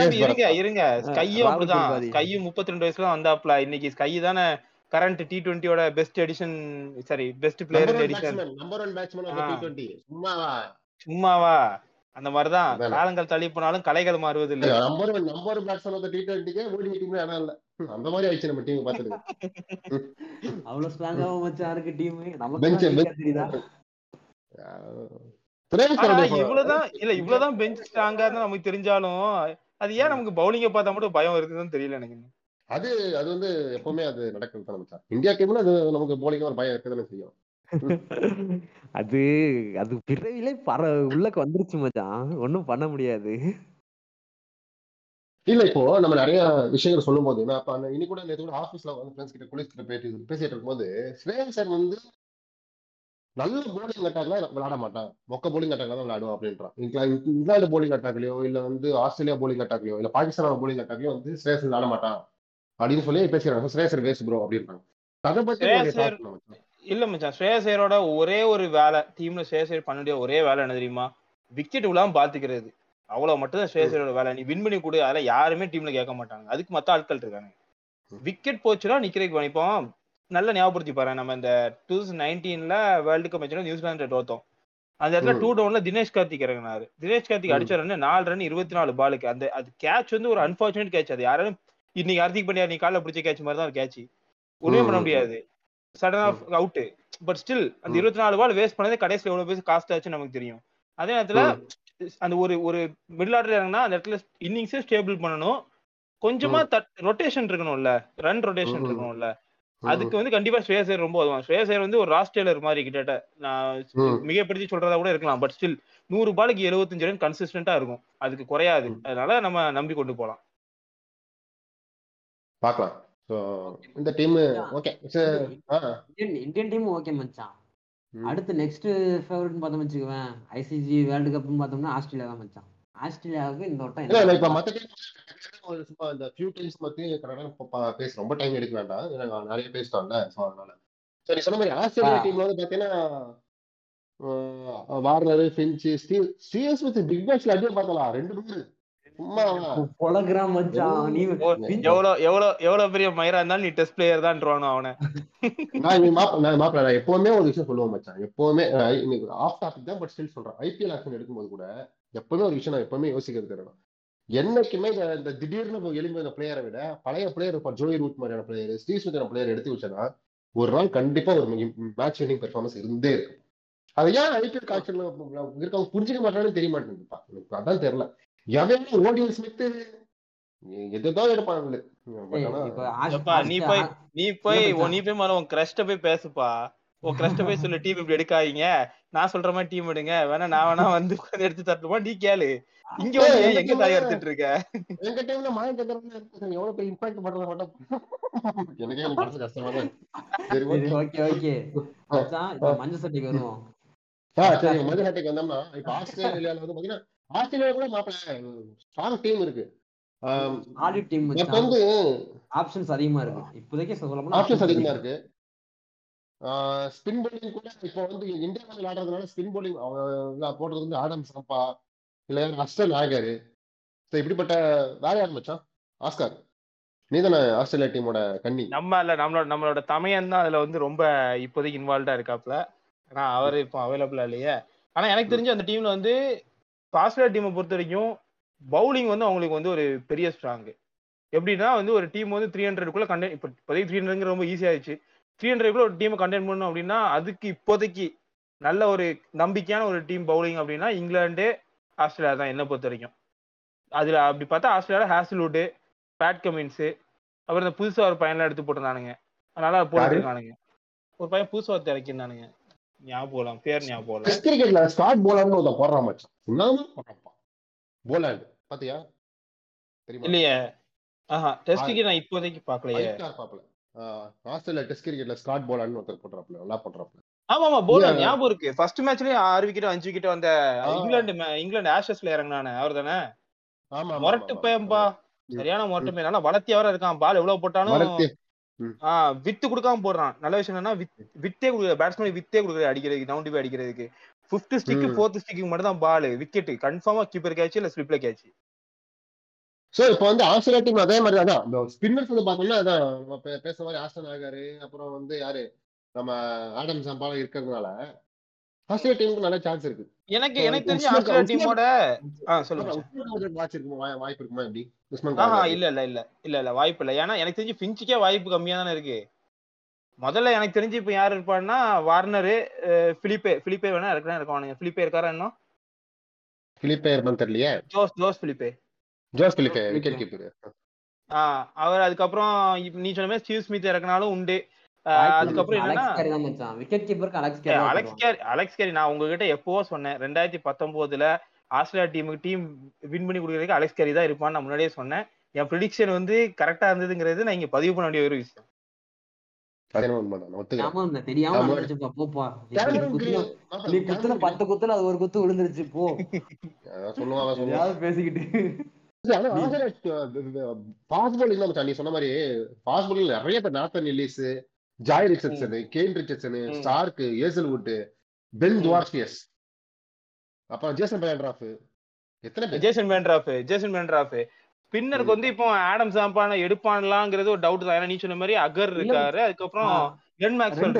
Speaker 1: கேஸ்
Speaker 2: இருங்க இருங்க. ஸ்கையும் அப்படிதான். ஸ்கையும் முப்பத்தி ரெண்டு வயசுல வந்தாப்ல. இன்னைக்கு ஸ்கை தானே current T டுவெண்ட்டியோட best edition sorry best player edition
Speaker 1: number one batsman சும்மாவா?
Speaker 2: சும்மாவா? அந்த மாதிரிதான். காலங்கள் தள்ளி போனாலும் கலைகள் மாறுவது இல்லை
Speaker 1: number one number batsman off T டுவெண்ட்டிக்கே ஓடி இல்ல அந்த மாதிரி ஆயிடுச்சு நம்ம டீம் பாத்துட்டு
Speaker 3: அவ்வளவு ஸ்ட்ராங்காக மச்சான் இருக்கு டீம் நமக்கு
Speaker 2: இவ்வளவுதான் இல்ல இவ்வளவுதான் பெஞ்ச் ஸ்ட்ராங்கா இருந்தா நமக்கு தெரிஞ்சாலும் அது ஏன் நமக்கு பவுலிங்க பார்த்தா மட்டும் பயம் இருக்குதுன்னு தெரியல எனக்கு.
Speaker 1: அது அது வந்து எப்பவுமே அது நடக்கிறது தான் மச்சான். இந்தியா டீம்ல அது நமக்கு போலிங்க ஒரு பயம் இருக்கதானே செய்யும்.
Speaker 3: அது அது பிறவிலே பற உள்ளக்க வந்துருச்சு மச்சான். ஒண்ணும் பண்ண முடியாது.
Speaker 1: இல்ல இப்போ நம்ம நிறைய விஷயங்கள் சொல்லும் போது நான் இப்ப இன்னி கூட நேற்று கூட ஆஃபீஸ்ல வந்து ஃப்ரெண்ட்ஸ் கிட்ட குளிஸ் கிட்ட பேசி பேசிட்டு இருக்கும்போது ஸ்ரேயஸ் சார் வந்து நல்ல போலிங் அட்டாக்ல விளையாட மாட்டான். மொக்க போலிங் அட்டாக்ல தான் விளையாடுவான் அப்படின்றான். இங்கிலாந்து இங்கிலாந்து போலிங் அட்டாக்லயோ இல்ல வந்து ஆஸ்திரேலியா போலிங் அட்டாக்லயோ இல்ல பாகிஸ்தான் போலிங் அட்டாக்லயோ வந்து ஸ்ரேயஸ் விளையாட மாட்டான். அப்படின்னு சொல்லி பேசுறாங்க ஸ்ரேயஸ் வேஸ்ட் ப்ரோ அப்படின்றாங்க. அதை பத்தி?
Speaker 2: இல்ல மச்சான். ஸ்ரேயஸ் ஐயரோட ஒரே ஒரு வேலை டீம்ல ஸ்ரேயஸ் ஐயர் பண்ண வேண்டிய ஒரே வேலை என்ன தெரியுமா? விக்கெட் விழாம பாத்துக்கிறது. அவ்வளவு மட்டும் தான் ஸ்ரேயஸ் ஐயரோட வேலை. நீ வின் பண்ணி கொடு. அதெல்லாம் யாருமே டீம்ல கேட்க மாட்டாங்க. அதுக்கு மத்த ஆட்கள் இருக்காங்க. விக்கெட் போச்சுன்னா நிக்கிறதுக்கு இப்போ நல்ல ஞாபகப்படுத்தி பாரு. நம்ம இந்த டூ தௌசண்ட் நைன்டீன்ல வேர்ல்டு கப் மேட்ச்ல நியூசிலாந்து தோத்தோம். அந்த இடத்துல. டூ டவுன்ல தினேஷ் கார்த்திக் இறங்கினாரு. தினேஷ் கார்த்திக். அடிச்ச ரன் நாலு ரன் இருபத்தி நாலு பாலுக்கு அந்த அது கேட்ச் வந்து ஒரு அன்பார்ச்சுனேட் கேட்ச் அது யாரும் இன்னைக்கு ஹார்திக் பாண்டியா நீ காலைல பிடிச்ச கேட்ச் மாதிரி தான் கேட்ச் ஒண்ணுமே பண்ண. முடியாது. Sudden off out but still அந்த. இருபத்தி நாலு பால் வேஸ்ட் பண்ணதே கடைசியில் எவ்வளவு பேர் காஸ்ட் ஆச்சு நமக்கு தெரியும். அதே நேரத்துல அந்த ஒரு ஒரு மிடில் ஆர்டர் இறங்கினா அந்த இடத்துல இன்னிங்ஸே ஸ்டேபிள் பண்ணணும். கொஞ்சமா ரொட்டேஷன் இருக்கணும்ல. Run rotation. இருக்கணும்ல. அதுக்கு வந்து கண்டிப்பா ஸ்ரேயசர் ரொம்ப உதவும். ஸ்ரேயசர் வந்து ஒரு ராஸ்டேலர் மாதிரி கிட்டத்தட்ட. நான். மிகப்படுத்தி சொல்றதா கூட இருக்கலாம். பட் ஸ்டில் நூறு பாலுக்கு எழுபத்தஞ்சு ரன் கன்சிஸ்டன்டா இருக்கும். அதுக்கு குறையாது. அதனால நம்ம நம்பி கொண்டு போலாம்.
Speaker 1: பார்க்கலாம். ஸோ இந்த team okay
Speaker 3: Indian team okay மச்சான். அடுத்து நெக்ஸ்ட் ஃபேவரட் பார்த்தோம் வச்சுக்குவேன். ஐசிசி வேர்ல்டு கப்னு பார்த்தோம்னா ஆஸ்திரேலியா தான் மச்சான். ஆஸ்திரேலியாவுக்கு இந்த வட்டம்
Speaker 1: இல்ல இப்ப மத்த சும்மா இந்த ஃபியூ டீம்ஸ் பத்தி பேச ரொம்ப டைம் எடுக்க வேண்டாம். ஏன்னா நிறைய பேசிட்டோம்ல ஸோ அதனால. சரி சொன்ன மாதிரி ஆஸ்திரேலியா. டீம்ல வந்து பாத்தீங்கன்னா Warner Finch Steve Steve with big மேட்ச்ல அடியே பார்த்தலாம் ரெண்டு பேரு.
Speaker 3: பொலகிராம் மச்சான். நீ
Speaker 2: எவ்வளவு எவ்வளவு எவ்வளவு பெரிய மயிரா இருந்தாலும் நீ டெஸ்ட் பிளேயர் தான் அவனை.
Speaker 1: நான் நான் எப்பவுமே ஒரு விஷயம் சொல்லுவேன் மச்சான். எப்பவுமே ஆஃப் டாபிக் தான் பட் ஸ்டில் சொல்றேன். ஐபிஎல் ஆக்ஷன் எடுக்கும்போது கூட எப்பவுமே ஒரு விஷயம் நான் எப்பவுமே யோசிக்கிறது என்னைக்குமே இந்த திடீர்னு எழும்பி இந்த பிளேயரை விட பழைய பிளேயர் இருப்பான் ஜோய் ரூட் மாதிரியான பிளேயர் ஸ்டீவ் ஸ்மித் பிளேயர் எடுத்து வச்சனா ஒரு நாள் கண்டிப்பா ஒரு மேட்ச் வினிங் பெர்ஃபார்மன்ஸ் இருந்தே இருக்கும். அதை ஏன் ஐபிஎல் காட்சியில் இருக்கவங்க புரிஞ்சுக்க மாட்டாங்கன்னு தெரிய மாட்டேங்குதுப்பா எனக்கு அதான் தெரியல. எவன் ஓடியல் ஸ்மித் எதுதான்
Speaker 2: எப்பா, நீ போய் நீ போய். நீ போய் மேல உன் கிரஷ்ட போய் பேசுப்பா. உன் கிரஷ்ட போய் சொல்லு டீம் இப்படி எடுக்காதீங்க. நான் சொல்ற மாதிரி டீம் எடுங்க. வேணா நான் வேணா வந்து உட்கார்ந்து எடுத்து தரட்டுமா? நீ கேளு. இங்க வந்து
Speaker 1: எங்க
Speaker 2: தாய் எடுத்துட்டு இருக்க?
Speaker 1: எங்க டைம்ல கத்துறதுல இருக்கு எவ்வளவு பெரிய இம்பாக்ட் பண்றத மட்டும் எனக்கே மனசு கஷ்டமா தான். சரி ஓகே.
Speaker 3: ஓகே மஞ்சள் சட்டைக்கு வருவோம்.
Speaker 1: சரி மதுரை ஹாட்டிக்கு வந்தோம்னா இப்ப ஆஸ்திரேலியால வந்து பாத்தீங்கன்னா ஆஸ்திரேலியா கூட மாப்பிள்ள ஸ்ட்ராங் டீம் இருக்கு.
Speaker 3: ஆடிட் டீம்
Speaker 1: வந்து
Speaker 3: ஆப்ஷன்ஸ் அதிகமா இருக்கு. இப்போதைக்கு சொல்ல போனா
Speaker 1: ஆப்ஷன்ஸ் அதிகமா இருக்கு. ஸ்பின் bowling கூட இப்போ வந்து இந்தியா விளையாடுறதுனால ஸ்பின் அவங்க போடுறது வந்து ஆடம் சம்பா இல்ல அஸ்டன் நாகர் So, இப்படிப்பட்ட வேற யார் மச்சான்? ஆஸ்கார் நீ தானே ஆஸ்திரேலியா டீமோட கன்னி
Speaker 2: நம்ம இல்ல நம்மளோட நம்மளோட தமையன் தான் அதுல வந்து ரொம்ப இப்போதைக்கு இன்வால்வ்டா இருக்காப்ல ஆனா அவர் இப்போ அவைலபிளா இல்லையே. ஆனா எனக்கு தெரிஞ்சு அந்த டீம்ல வந்து ஆஸ்திரேலியா டீமை பொறுத்த வரைக்கும் பவுலிங் வந்து அவங்களுக்கு வந்து ஒரு பெரிய ஸ்ட்ராங் எப்படின்னா வந்து ஒரு டீம் வந்து த்ரீ ஹண்ட்ரடுக்குள்ள கண்டெயின் இப்போ இப்போதைக்கு த்ரீ ஹண்ட்ரட் ரொம்ப ஈஸி ஆயிடுச்சு. த்ரீ ஹண்ட்ரட்குள்ள ஒரு டீமை கண்டெயின் பண்ணணும் அப்படின்னா அதுக்கு இப்போதைக்கு நல்ல ஒரு நம்பிக்கையான ஒரு டீம் பவுலிங் அப்படின்னா இங்கிலாந்து ஆஸ்திரேலியா தான் என்ன பொறுத்த வரைக்கும் அதுல அப்படி பார்த்தா ஆஸ்திரேலியால ஹேஸ்லுட்டு பேட் கமின்ஸ் அப்புறம் இந்த புதுசா ஒரு பையன்லாம் எடுத்து போட்டிருந்தானுங்க. அதனால போட்டுருக்கானுங்க ஒரு பையன் புதுசா ஒருத்தர் இறக்கிருந்தானுங்க ஞாபகம் பேர் ஞாபகம்
Speaker 1: டெஸ்ட் கிரிக்கெட்ல ஸ்டார்ட் போலர்னு ஒருத்தன் போடுறான் மச்சான். என்னமா போடுறான்ப்பா போலாண்ட் பாத்தியா? தெரியுமா?
Speaker 2: இல்லையே. ஆஹா டெஸ்ட்டுக்கு நான் இப்போதைக்கு பார்க்கலையே.
Speaker 1: ஐகார் பாப்பல ஆஸ்திரேலியா டெஸ்ட் கிரிக்கெட்ல ஸ்காட் போலான்னு ஒருத்தர் போடுறாப்ல நல்லா போடுறாப்ல
Speaker 2: ஆமா ஆமா போலர்
Speaker 1: Yeah.
Speaker 2: ஞாபகம் இருக்கு. ஃபர்ஸ்ட் மேட்ச்லயே ஆறு விக்கெட் அஞ்சு விக்கெட் வந்த. இங்கிலாந்து இங்கிலாந்து ஆஷஸ்ல இறங்கினானே அவர் தானே?
Speaker 1: ஆமா
Speaker 2: முரட்டு
Speaker 1: ம்.
Speaker 2: சரியான முரட்டு பையன் நல்லா வளர்த்தியா வர இருக்கான். பால் எவ்வளவு போட்டாலும் வித்து கொடுக்காம போடுறான். நல்ல விஷயம் என்னன்னா வித்- வித்தே கொடுக்குற பேட்ஸ்மேன் வித்தே கொடுக்குற அடிக்கிறதுக்கு டவுன் டிப் அடிக்கிறதுக்கு. ஃபிஃப்த் ஸ்டிக்
Speaker 1: ம்.
Speaker 2: ஃபோர்த் ஸ்டிக்கு மட்டும் தான் பால் விக்கெட் கன்ஃபார்மா கீப்பர் கேட்ச் இல்ல ஸ்லிப்ல கேட்ச்
Speaker 1: சோ இப்போ வந்து ஆஸ்திரேலியா டீம் அதே மாதிரி தான் ஸ்பின்னர்ஸ் வந்து பார்த்தோம்னா அதான் பேசுற மாதிரி ஆஸ்டன் ஆகாரு அப்புறம் வந்து யாரு? நம்ம ஆடம் சம்பாலம் இருக்கிறதுனால. ஆஸ்திரேலியா டீமுக்கு நல்ல சான்ஸ் இருக்கு.
Speaker 2: எனக்கு எனக்கு தெரிஞ்சு ஆஸ்திரேலியா டீமோட ஆ
Speaker 1: வாட்ச் இருக்குமா? வாய்- வாய்ப்பு இருக்குமா எப்படி?
Speaker 2: இல்ல இல்ல இல்ல. இல்ல இல்ல வாய்ப்பு இல்ல. ஏன்னா எனக்கு தெரிஞ்சு பிஞ்சுக்கே வாய்ப்பு கம்மியா தானே இருக்கு. முதல்ல எனக்கு தெரிஞ்சு இப்ப யார் இருப்பான்னா வார்னரு பிலிப்பே. பிலிப்பே வேணா இருக்கா இருக்கானுங்க பிலிப்பே இருக்காரா இன்னும்?
Speaker 1: பிலிப்பே இருப்பான்னு தெரியலையே.
Speaker 2: Josh Josh Philippe.
Speaker 1: Josh Philippe wicket. Keeper.
Speaker 2: Ah அவர் அதுக்கப்புறம் நீ சொன்ன மாதிரி ஸ்டீவ் ஸ்மித் இறக்குனாலும் உண்டு. அதுக்கப்புறம் நான் உங்ககிட்ட எப்பவோ சொன்னேன். ரெண்டாயிரத்தி பத்தொன்பதுல ஆஸ்திரேலியா டீமுக்கு டீம் வின் பண்ணி கொடுக்கறதுக்கு அலெக்ஸ் கேரி தான் இருப்பான்னு நான் முன்னாடியே சொன்னேன். என் ப்ரிடிக்ஷன் வந்து கரெக்டா இருந்ததுங்கிறது நான் இங்க பதிவு பண்ண வேண்டிய ஒரு விஷயம்.
Speaker 3: பத்து குத்துல அது ஒரு குத்து விழுந்துருச்சு. போ. பேசிக்கிட்டு.
Speaker 1: ஆனா ஆஸ்திரேலியா ஃபாஸ்ட் bowling தான் மச்சான். நீ சொன்ன மாதிரி bowling நிறைய பேர் Nathan Ellis Jhye Richardson Kane Richardson
Speaker 2: ம்.
Speaker 1: ஸ்டார்க் ஏசல்வுட் பென்
Speaker 2: ம்.
Speaker 1: துவார்ஸ்பியஸ் அப்புறம் ஜேசன் பேண்ட்ராஃப் எத்தனை
Speaker 2: ஜேசன் மேண்ட்ராஃப் ஜேசன் மேண்ட்ராஃப் ஸ்பின்னருக்கு வந்து இப்போ ஆடம் சாம்பான எடுப்பான்லாங்கிறது ஒரு டவுட் தான். ஏன்னா நீ சொன்ன மாதிரி அகர் இருக்காரு. அதுக்கப்புறம்
Speaker 3: ரெண்டு ஆப்ஷன்.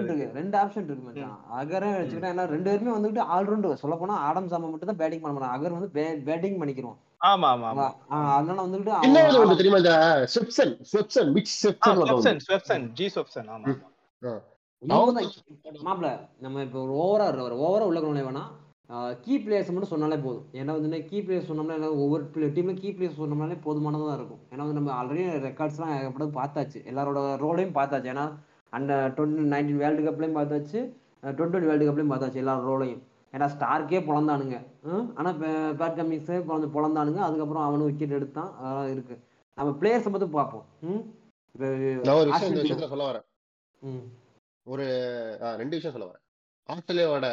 Speaker 3: இருக்கு. ரெண்டு ஆப்ஷன் இருக்கு மச்சான். அகரை வச்சுக்கிட்டா ஏன்னா ரெண்டு பேருமே வந்துட்டு ஆல்ரவுண்டர் சொல்ல போனா ஆடம் சாமா மட்டும் தான் பேட்டிங் பண்ண மாட்டான் அகர் வந்து பேட்டிங் பண்ணிக்கிறோம்
Speaker 2: ஆமா ஆமா ஆமா
Speaker 3: ஆ, அதனால வந்துட்டு
Speaker 1: இன்னொரு ஒன்று தெரியுமா இந்த ஸ்வெப்சன் ஸ்வெப்சன் மிச்
Speaker 2: ஆ,
Speaker 1: ஸ்வெப்சன்
Speaker 2: ஸ்வெப்சன் ஸ்வெப்சன் ஜி ஸ்வெப்சன் ஆமா
Speaker 1: ம்.
Speaker 2: ஆமா.
Speaker 3: இவங்க தான் மாப்பிள நம்ம இப்போ ஒரு ஓவரா ஒரு ஓவரா உள்ள கொண்டு வேணா கீ பிளேயர்ஸ் மட்டும் சொன்னாலே போதும். ஏன்னா வந்து கீ பிளேயர்ஸ் சொன்னோம்னா என்ன ஒவ்வொரு டீம்ல கீ பிளேயர்ஸ் சொன்னோம்னாலே போதுமானதா இருக்கும். ஏன்னா வந்து நம்ம ஆல்ரெடி ரெக்கார்ட்ஸ்லாம் ஏகப்பட்டது பார்த்தாச்சு. எல்லாரோட ரோலையும் பார்த்தாச்சு. ஏன்னா அந்த டுவெண்ட்டி நைன்டீன் வேர்ல்டு கப்லையும் பார்த்தாச்சு டுவெண்ட்டி வேர்ல்டு கப்லையும் பார்த்தாச்சு எல்லா ரோலையும் ஏன்னா ஸ்டார்க்கே பொழந்தானுங்க ம்? ஆனா பேட் கமிங்ஸே பொழந்து பொழந்தானுங்க. அதுக்கப்புறம் அவனும் விக்கெட் எடுத்தான். அதெல்லாம் இருக்கு. நம்ம பிளேயர்ஸை மட்டும் பார்ப்போம். ம்? இப்போ
Speaker 1: சொல்ல வரேன். ஒரு ரெண்டு விஷயம் சொல்ல வரேன். ஆஸ்திரேலியாவோட